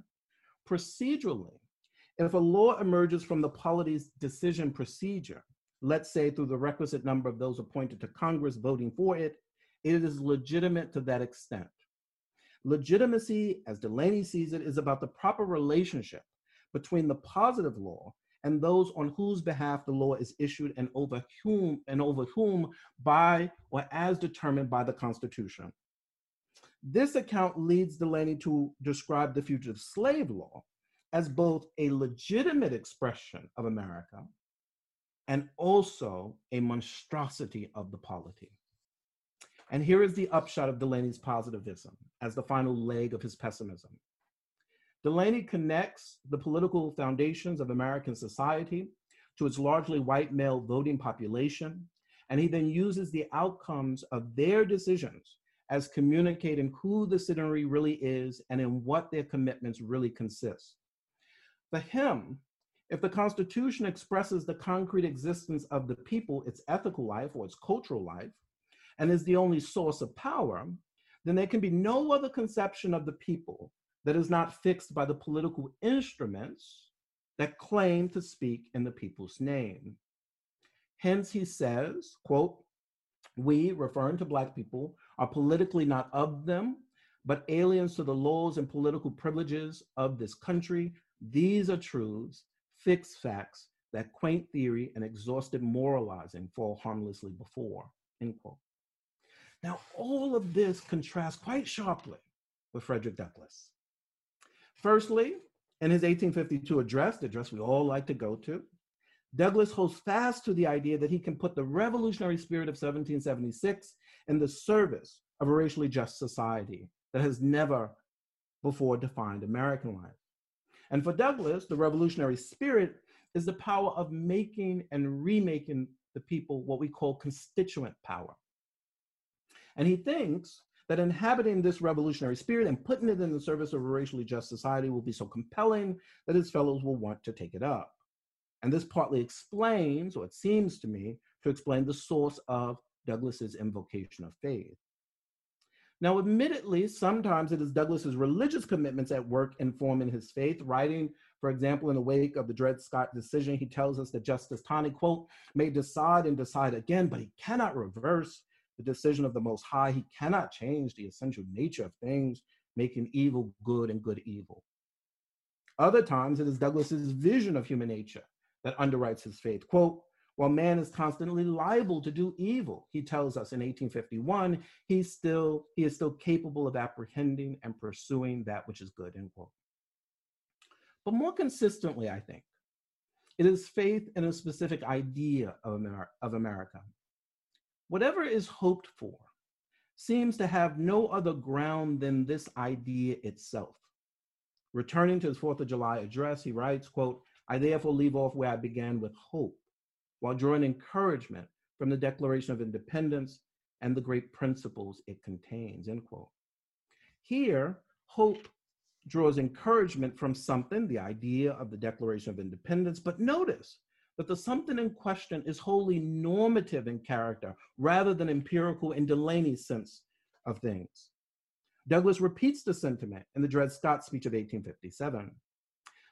procedurally, if a law emerges from the polity's decision procedure, let's say through the requisite number of those appointed to Congress voting for it, it is legitimate to that extent. Legitimacy, as Delany sees it, is about the proper relationship between the positive law and those on whose behalf the law is issued and over whom and over whom by or as determined by the Constitution. This account leads Delany to describe the fugitive slave law as both a legitimate expression of America and also a monstrosity of the polity. And here is the upshot of Delany's positivism as the final leg of his pessimism. Delany connects the political foundations of American society to its largely white male voting population, and he then uses the outcomes of their decisions as communicating who the citizenry really is and in what their commitments really consist. For him, if the Constitution expresses the concrete existence of the people, its ethical life or its cultural life, and is the only source of power, then there can be no other conception of the people that is not fixed by the political instruments that claim to speak in the people's name. Hence, he says, quote, we, referring to Black people, are politically not of them, but aliens to the laws and political privileges of this country. These are truths, fixed facts that quaint theory and exhaustive moralizing fall harmlessly before, end quote. Now, all of this contrasts quite sharply with Frederick Douglass. Firstly, in his 1852 address, the address we all like to go to, Douglass holds fast to the idea that he can put the revolutionary spirit of 1776 in the service of a racially just society that has never before defined American life. And for Douglass, the revolutionary spirit is the power of making and remaking the people what we call constituent power. And he thinks that inhabiting this revolutionary spirit and putting it in the service of a racially just society will be so compelling that his fellows will want to take it up. And this partly explains, or it seems to me, to explain the source of Douglass's invocation of faith. Now, admittedly, sometimes it is Douglass's religious commitments at work informing his faith. Writing, for example, in the wake of the Dred Scott decision, he tells us that Justice Taney, quote, may decide and decide again, but he cannot reverse the decision of the Most High. He cannot change the essential nature of things, making evil good and good evil. Other times, it is Douglass's vision of human nature that underwrites his faith. Quote, while man is constantly liable to do evil, he tells us in 1851, he's still, he is still capable of apprehending and pursuing that which is good, end quote. But more consistently, I think, it is faith in a specific idea of, Amer of America. Whatever is hoped for seems to have no other ground than this idea itself. Returning to his Fourth of July address, he writes, quote, I therefore leave off where I began with hope, while drawing encouragement from the Declaration of Independence and the great principles it contains, end quote. Here, hope draws encouragement from something, the idea of the Declaration of Independence, but notice that the something in question is wholly normative in character rather than empirical in Delany's sense of things. Douglass repeats the sentiment in the Dred Scott speech of 1857.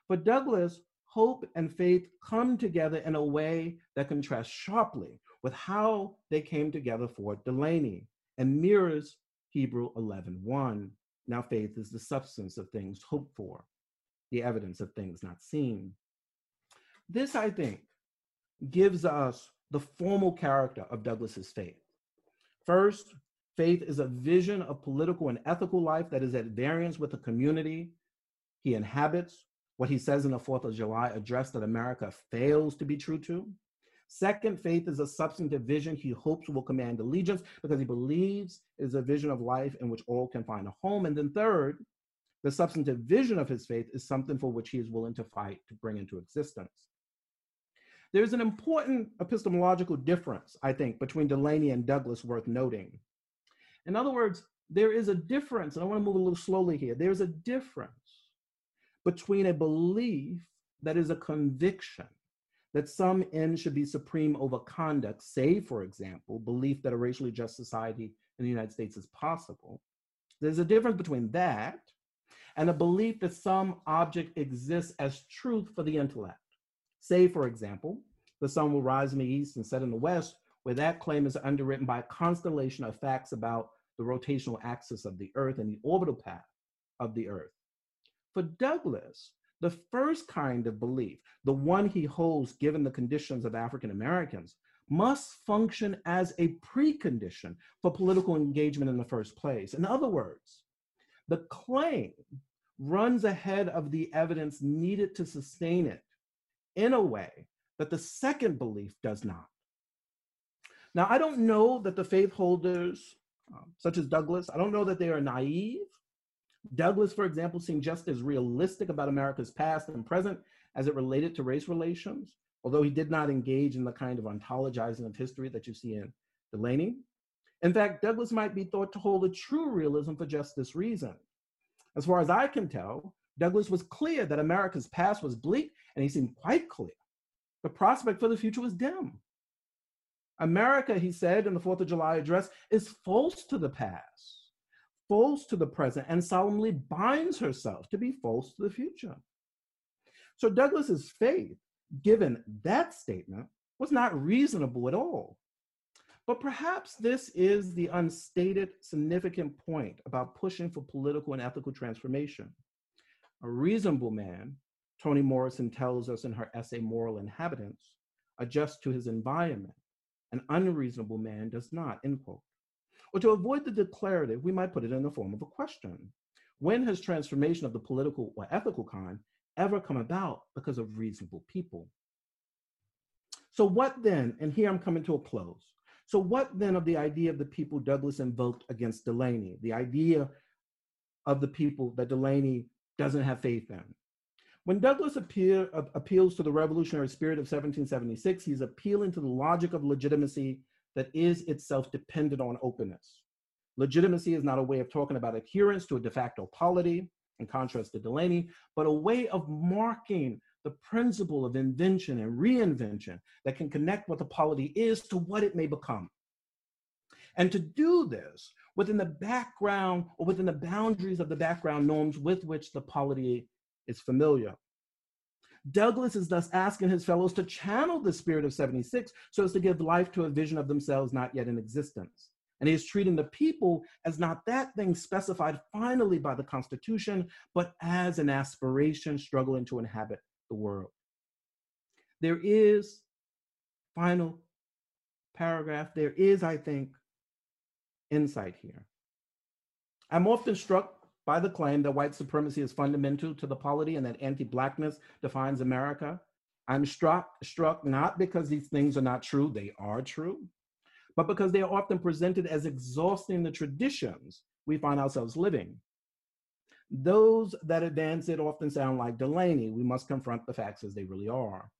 But Douglass, hope and faith come together in a way that contrasts sharply with how they came together for Delany and mirrors Hebrew 11:1. Now faith is the substance of things hoped for, the evidence of things not seen. This, I think, gives us the formal character of Douglass's faith. First, faith is a vision of political and ethical life that is at variance with the community he inhabits what he says in the Fourth of July address that America fails to be true to. Second, faith is a substantive vision he hopes will command allegiance because he believes it is a vision of life in which all can find a home. And then third, the substantive vision of his faith is something for which he is willing to fight to bring into existence. There's an important epistemological difference, I think, between Delany and Douglass worth noting. In other words, there is a difference, and I want to move a little slowly here. There's a difference between a belief that is a conviction that some end should be supreme over conduct, say, for example, belief that a racially just society in the United States is possible. There's a difference between that and a belief that some object exists as truth for the intellect. Say, for example, the sun will rise in the east and set in the west, where that claim is underwritten by a constellation of facts about the rotational axis of the earth and the orbital path of the earth. For Douglass, the first kind of belief, the one he holds given the conditions of African Americans, must function as a precondition for political engagement in the first place. In other words, the claim runs ahead of the evidence needed to sustain it in a way that the second belief does not. Now, I don't know that the faith holders, um, such as Douglass, I don't know that they are naive Douglass, for example, seemed just as realistic about America's past and present as it related to race relations, although he did not engage in the kind of ontologizing of history that you see in Delany. In fact, Douglass might be thought to hold a true realism for just this reason. As far as I can tell, Douglass was clear that America's past was bleak, and he seemed quite clear. The prospect for the future was dim. America, he said in the Fourth of July address, is false to the past false to the present and solemnly binds herself to be false to the future. So Douglass's faith, given that statement, was not reasonable at all. But perhaps this is the unstated significant point about pushing for political and ethical transformation. A reasonable man, Toni Morrison tells us in her essay Moral Inhabitants, adjusts to his environment. An unreasonable man does not, end quote. Or to avoid the declarative, we might put it in the form of a question. When has transformation of the political or ethical kind ever come about because of reasonable people? So, what then, and here I'm coming to a close. So, what then of the idea of the people Douglass invoked against Delany, the idea of the people that Delany doesn't have faith in? When Douglass uh, appeals to the revolutionary spirit of 1776, he's appealing to the logic of legitimacy that is itself dependent on openness. Legitimacy is not a way of talking about adherence to a de facto polity, in contrast to Delany, but a way of marking the principle of invention and reinvention that can connect what the polity is to what it may become. And to do this within the background or within the boundaries of the background norms with which the polity is familiar. Douglass is thus asking his fellows to channel the spirit of 76 so as to give life to a vision of themselves not yet in existence. And he is treating the people as not that thing specified finally by the Constitution, but as an aspiration struggling to inhabit the world. There is, final paragraph, there is, I think, insight here. I'm often struck by the claim that white supremacy is fundamental to the polity and that anti-blackness defines America. I'm struck, struck not because these things are not true, they are true, but because they are often presented as exhausting the traditions we find ourselves living. Those that advance it often sound like Delany. We must confront the facts as they really are.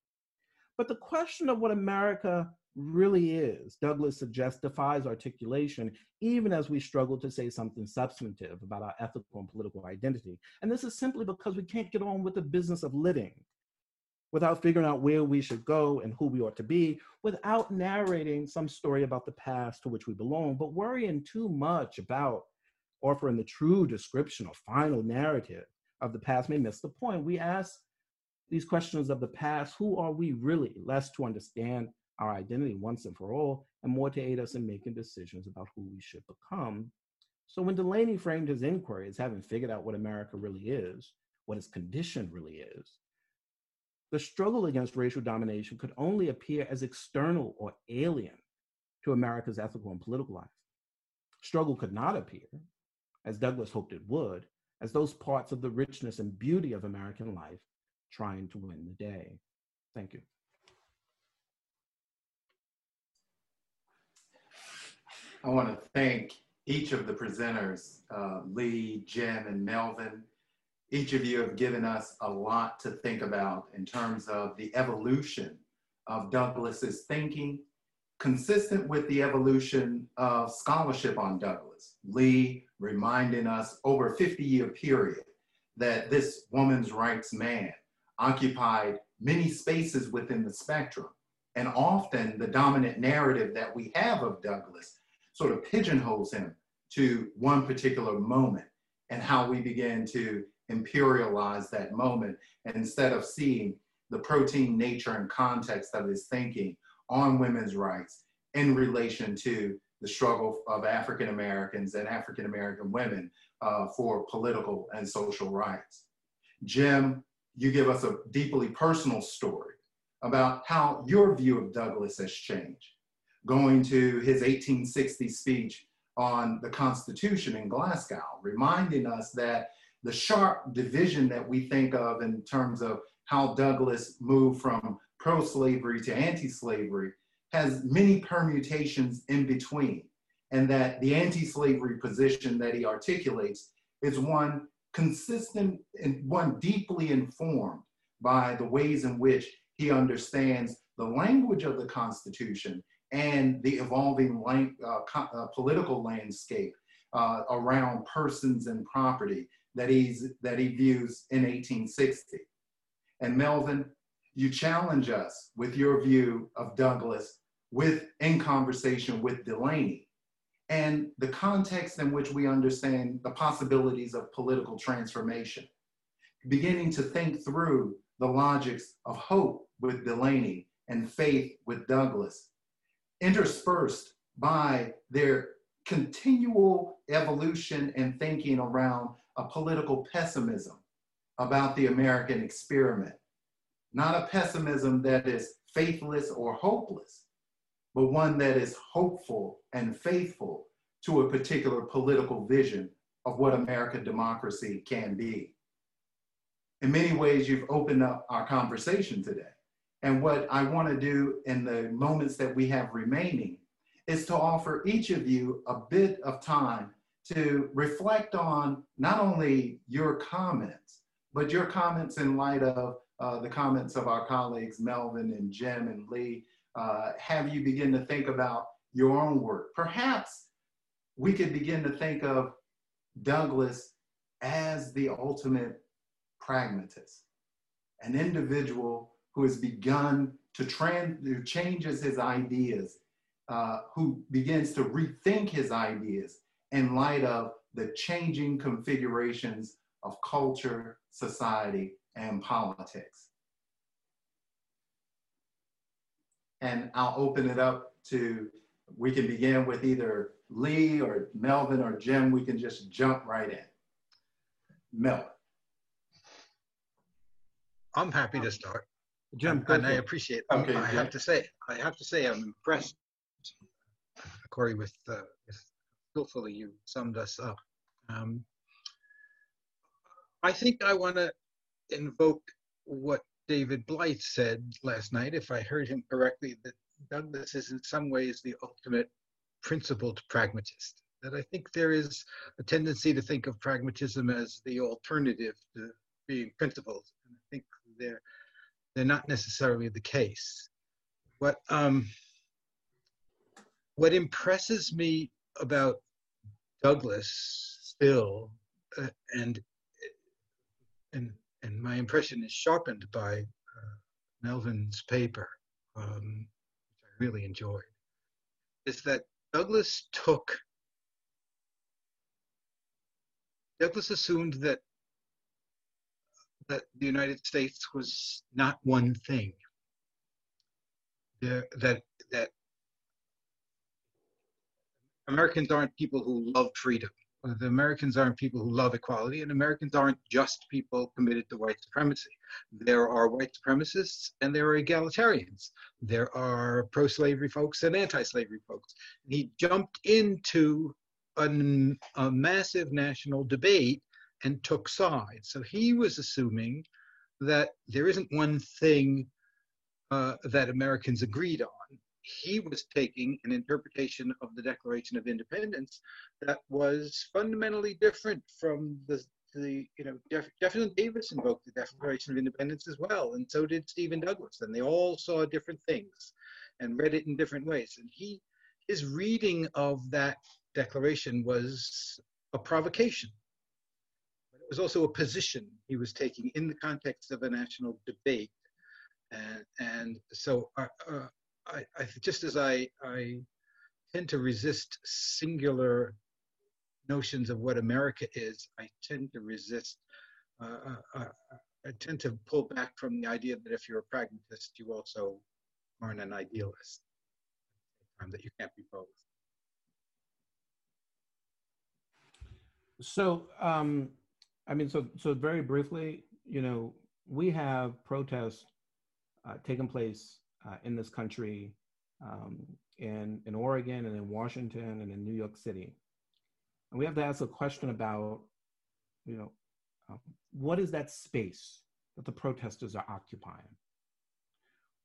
But the question of what America really is, Douglass suggests, articulation, even as we struggle to say something substantive about our ethical and political identity. And this is simply because we can't get on with the business of living without figuring out where we should go and who we ought to be, without narrating some story about the past to which we belong, but worrying too much about offering the true description or final narrative of the past may miss the point. We ask these questions of the past who are we really? Less to understand our identity once and for all, and more to aid us in making decisions about who we should become. So when Delany framed his inquiry as having figured out what America really is, what its condition really is, the struggle against racial domination could only appear as external or alien to America's ethical and political life. Struggle could not appear, as Douglass hoped it would, as those parts of the richness and beauty of American life trying to win the day. Thank you. I want to thank each of the presenters, uh, Leigh, Jen, and Melvin. Each of you have given us a lot to think about in terms of the evolution of Douglass's thinking, consistent with the evolution of scholarship on Douglass. Leigh reminding us over a 50 year period that this woman's rights man occupied many spaces within the spectrum. And often the dominant narrative that we have of Douglass sort of pigeonholes him to one particular moment and how we begin to imperialize that moment. Instead of seeing the protein nature and context of his thinking on women's rights in relation to the struggle of African Americans and African American women uh, for political and social rights. Jim, you give us a deeply personal story about how your view of Douglass has changed going to his 1860 speech on the Constitution in Glasgow, reminding us that the sharp division that we think of in terms of how Douglass moved from pro slavery to anti slavery has many permutations in between, and that the anti slavery position that he articulates is one consistent and one deeply informed by the ways in which he understands the language of the Constitution and the evolving lang- uh, uh, political landscape uh, around persons and property that he's that he views in 1860. And Melvin, you challenge us with your view of Douglass with in conversation with Delany. And the context in which we understand the possibilities of political transformation, beginning to think through the logics of hope with Delany and faith with Douglass, interspersed by their continual evolution and thinking around a political pessimism about the American experiment. Not a pessimism that is faithless or hopeless, but one that is hopeful and faithful to a particular political vision of what American democracy can be. In many ways, you've opened up our conversation today. And what I want to do in the moments that we have remaining is to offer each of you a bit of time to reflect on not only your comments, but your comments in light of uh, the comments of our colleagues, Melvin and Jim and Leigh, uh, have you begin to think about your own work. Perhaps we could begin to think of Douglass as the ultimate pragmatist, an individual who has begun to, trans- who changes his ideas, uh, who begins to rethink his ideas in light of the changing configurations of culture, society, and politics. And I'll open it up to, we can begin with either Leigh or Melvin or Jim. We can just jump right in. Melvin. I'm happy to start. Jim, and, and I appreciate. Okay, I Jim. have to say, I have to say, I'm impressed, Corey, with, uh, with skillfully you summed us up. Um, I think I want to invoke what David Blight said last night, if I heard him correctly, that Douglass is in some ways the ultimate principled pragmatist. That I think there is a tendency to think of pragmatism as the alternative to being principled. And I think they're they're not necessarily the case. What um, what impresses me about Douglass still, uh, and and and my impression is sharpened by uh, Melvin's paper, um, which I really enjoyed, is that Douglass took Douglass assumed that that the United States was not one thing. That that Americans aren't people who love freedom. The Americans aren't people who love equality, and Americans aren't just people committed to white supremacy. There are white supremacists and there are egalitarians. There are pro slavery folks and anti slavery folks. He jumped into an, a massive national debate and took sides. So he was assuming that there isn't one thing uh, that Americans agreed on. He was taking an interpretation of the Declaration of Independence that was fundamentally different from the the you know Jeff, Jefferson Davis invoked the Declaration of Independence as well, and so did Stephen Douglas, and they all saw different things and read it in different ways. And he his reading of that declaration was a provocation. Was also a position he was taking in the context of a national debate. And, and so uh, uh, I, I, just as I, I tend to resist singular notions of what America is, I tend to resist, uh, uh, uh, I tend to pull back from the idea that if you're a pragmatist, you also aren't an idealist, um, that you can't be both. So, um, I mean, so so very briefly, you know, we have protests uh, taking place uh, in this country, um, in in Oregon and in Washington and in New York City, and we have to ask a question about, you know, uh, what is that space that the protesters are occupying?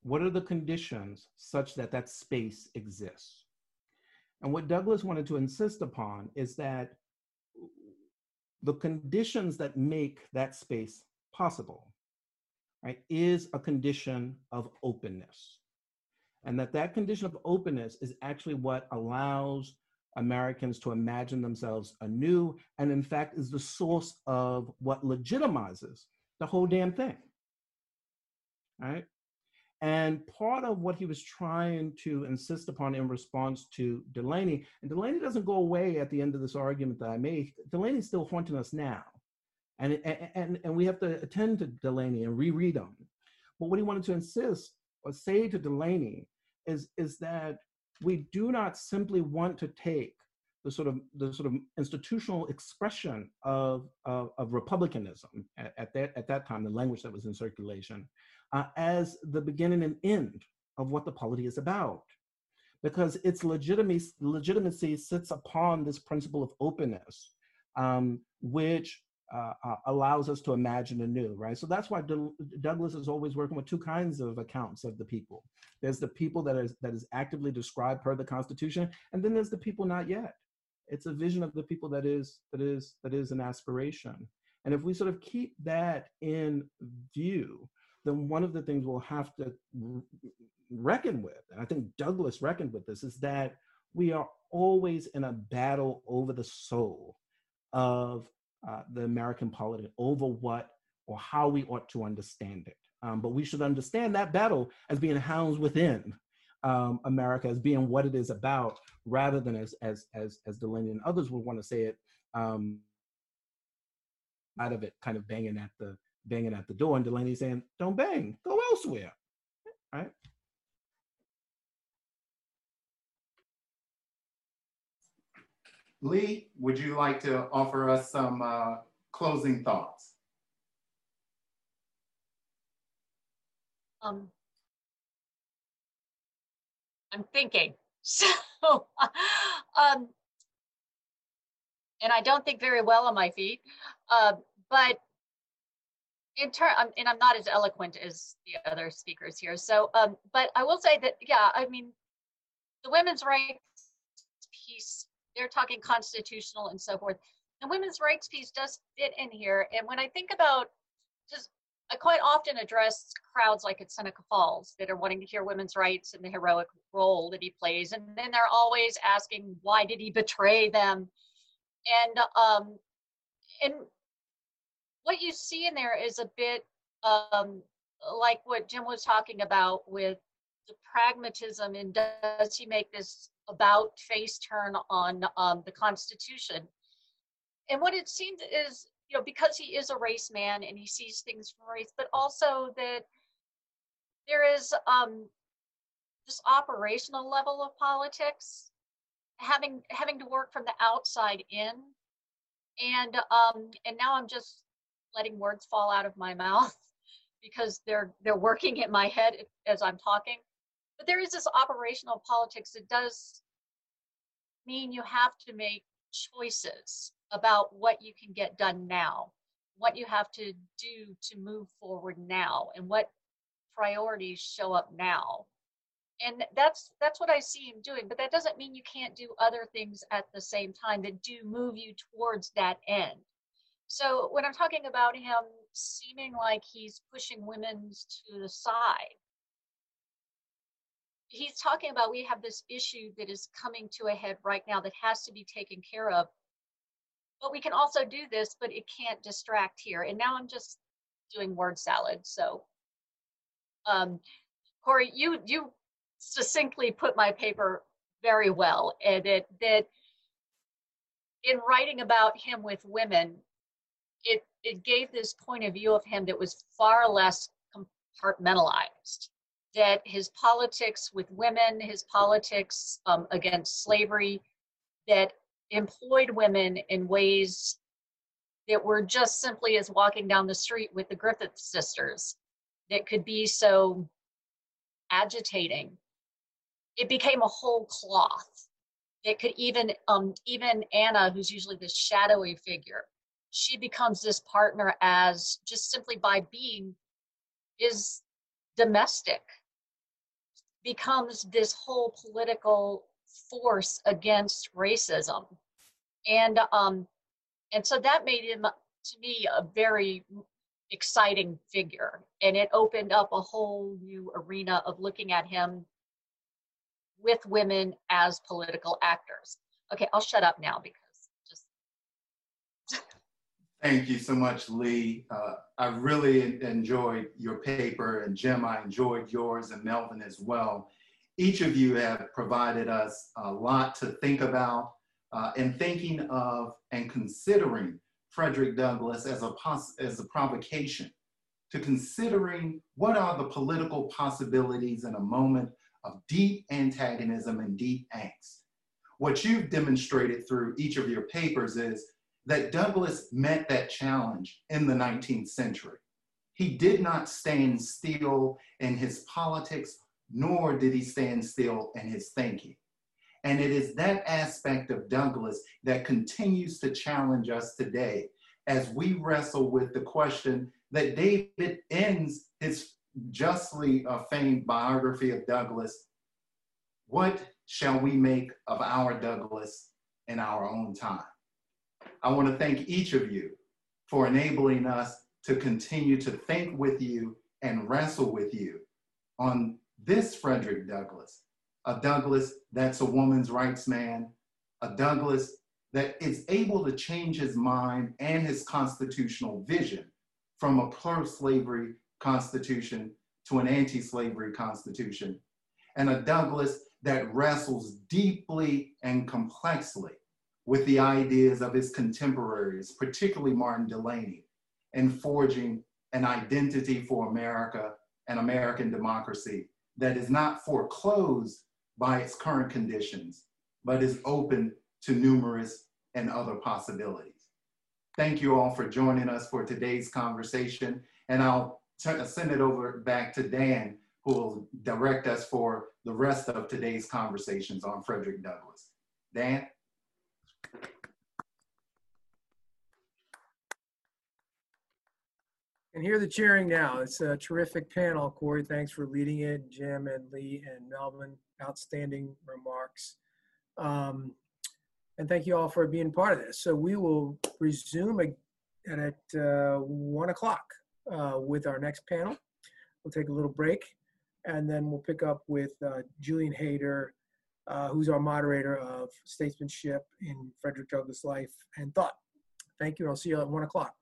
What are the conditions such that that space exists? And what Douglass wanted to insist upon is that the conditions that make that space possible right is a condition of openness. And that that condition of openness is actually what allows americans to imagine themselves anew and in fact is the source of what legitimizes the whole damn thing right and part of what he was trying to insist upon in response to Delany, and Delany doesn't go away at the end of this argument that I made, Delany's still haunting us now. And, and, and we have to attend to Delany and reread them. But what he wanted to insist or say to Delany is, is that we do not simply want to take the sort of the sort of institutional expression of, of, of republicanism at, at, that at that time, the language that was in circulation, uh, as the beginning and end of what the polity is about. Because its legitimacy, legitimacy sits upon this principle of openness um, which uh, uh, allows us to imagine anew, right? So that's why D- Douglass is always working with two kinds of accounts of the people. There's the people that is that is actively described per the Constitution, and then there's the people not yet. It's a vision of the people that is that is that is an aspiration. And if we sort of keep that in view, then one of the things we'll have to reckon with, and I think Douglass reckoned with this, is that we are always in a battle over the soul of uh, the American polity, over what or how we ought to understand it. Um, but we should understand that battle as being hounds within um, America, as being what it is about, rather than as as as as Delany and others would want to say it, um, out of it, kind of banging at the banging at the door, and Delany saying, "Don't bang, go elsewhere." Right? Leigh, would you like to offer us some uh, closing thoughts? Um, I'm thinking. So, um, and I don't think very well on my feet, uh, but in turn, um, and I'm not as eloquent as the other speakers here. So, um, but I will say that, yeah, I mean, the women's rights piece they're talking constitutional and so forth. The women's rights piece does fit in here. And when I think about just, I quite often address crowds like at Seneca Falls that are wanting to hear women's rights and the heroic role that he plays. And then they're always asking, why did he betray them? And, um, and what you see in there is a bit um, like what Jim was talking about with the pragmatism and does he make this about face turn on um, the Constitution. And what it seems is, you know, because he is a race man and he sees things from race, but also that there is um, this operational level of politics, having having to work from the outside in, and um, and now I'm just letting words fall out of my mouth because they're they're working in my head as I'm talking. But there is this operational politics that does mean you have to make choices about what you can get done now, what you have to do to move forward now, and what priorities show up now. And that's that's what I see him doing, but that doesn't mean you can't do other things at the same time that do move you towards that end. So when I'm talking about him seeming like he's pushing women to the side, he's talking about we have this issue that is coming to a head right now that has to be taken care of. But we can also do this but it can't distract here. And now i'm just doing word salad. So um corey you you succinctly put my paper very well and that that in writing about him with women it it gave this point of view of him that was far less compartmentalized that his politics with women, his politics um, against slavery, that employed women in ways that were just simply as walking down the street with the Griffiths sisters, that could be so agitating. It became a whole cloth. It could even, um, even Anna, who's usually the shadowy figure, she becomes this partner as just simply by being is domestic becomes this whole political force against racism. And um and so that made him to me a very exciting figure. And it opened up a whole new arena of looking at him with women as political actors. Okay i'll shut up now because Thank you so much, Leigh. Uh, I really enjoyed your paper, and Jim, I enjoyed yours, and Melvin as well. Each of you have provided us a lot to think about uh, in thinking of and considering Frederick Douglass as a, as a provocation to considering what are the political possibilities in a moment of deep antagonism and deep angst. What you've demonstrated through each of your papers is that Douglass met that challenge in the 19th century. He did not stand still in his politics, nor did he stand still in his thinking. And it is that aspect of Douglass that continues to challenge us today as we wrestle with the question that David ends his justly famed biography of Douglass. What shall we make of our Douglass in our own time? I want to thank each of you for enabling us to continue to think with you and wrestle with you on this Frederick Douglass, a Douglass that's a woman's rights man, a Douglass that is able to change his mind and his constitutional vision from a pro slavery constitution to an anti slavery constitution, and a Douglass that wrestles deeply and complexly with the ideas of his contemporaries, particularly Martin Delany, in forging an identity for America and American democracy that is not foreclosed by its current conditions, but is open to numerous and other possibilities. Thank you all for joining us for today's conversation, and I'll send it over back to Dan, who will direct us for the rest of today's conversations on Frederick Douglass. Dan? And hear the cheering now. It's a terrific panel. Corey, thanks for leading it. Jim and Leigh and Melvin, outstanding remarks. Um, and thank you all for being part of this. So we will resume at, at uh, one o'clock uh, with our next panel. We'll take a little break and then we'll pick up with uh, Julian Hayter, uh, who's our moderator of statesmanship in Frederick Douglass Life and Thought. Thank you. I'll see you at one o'clock.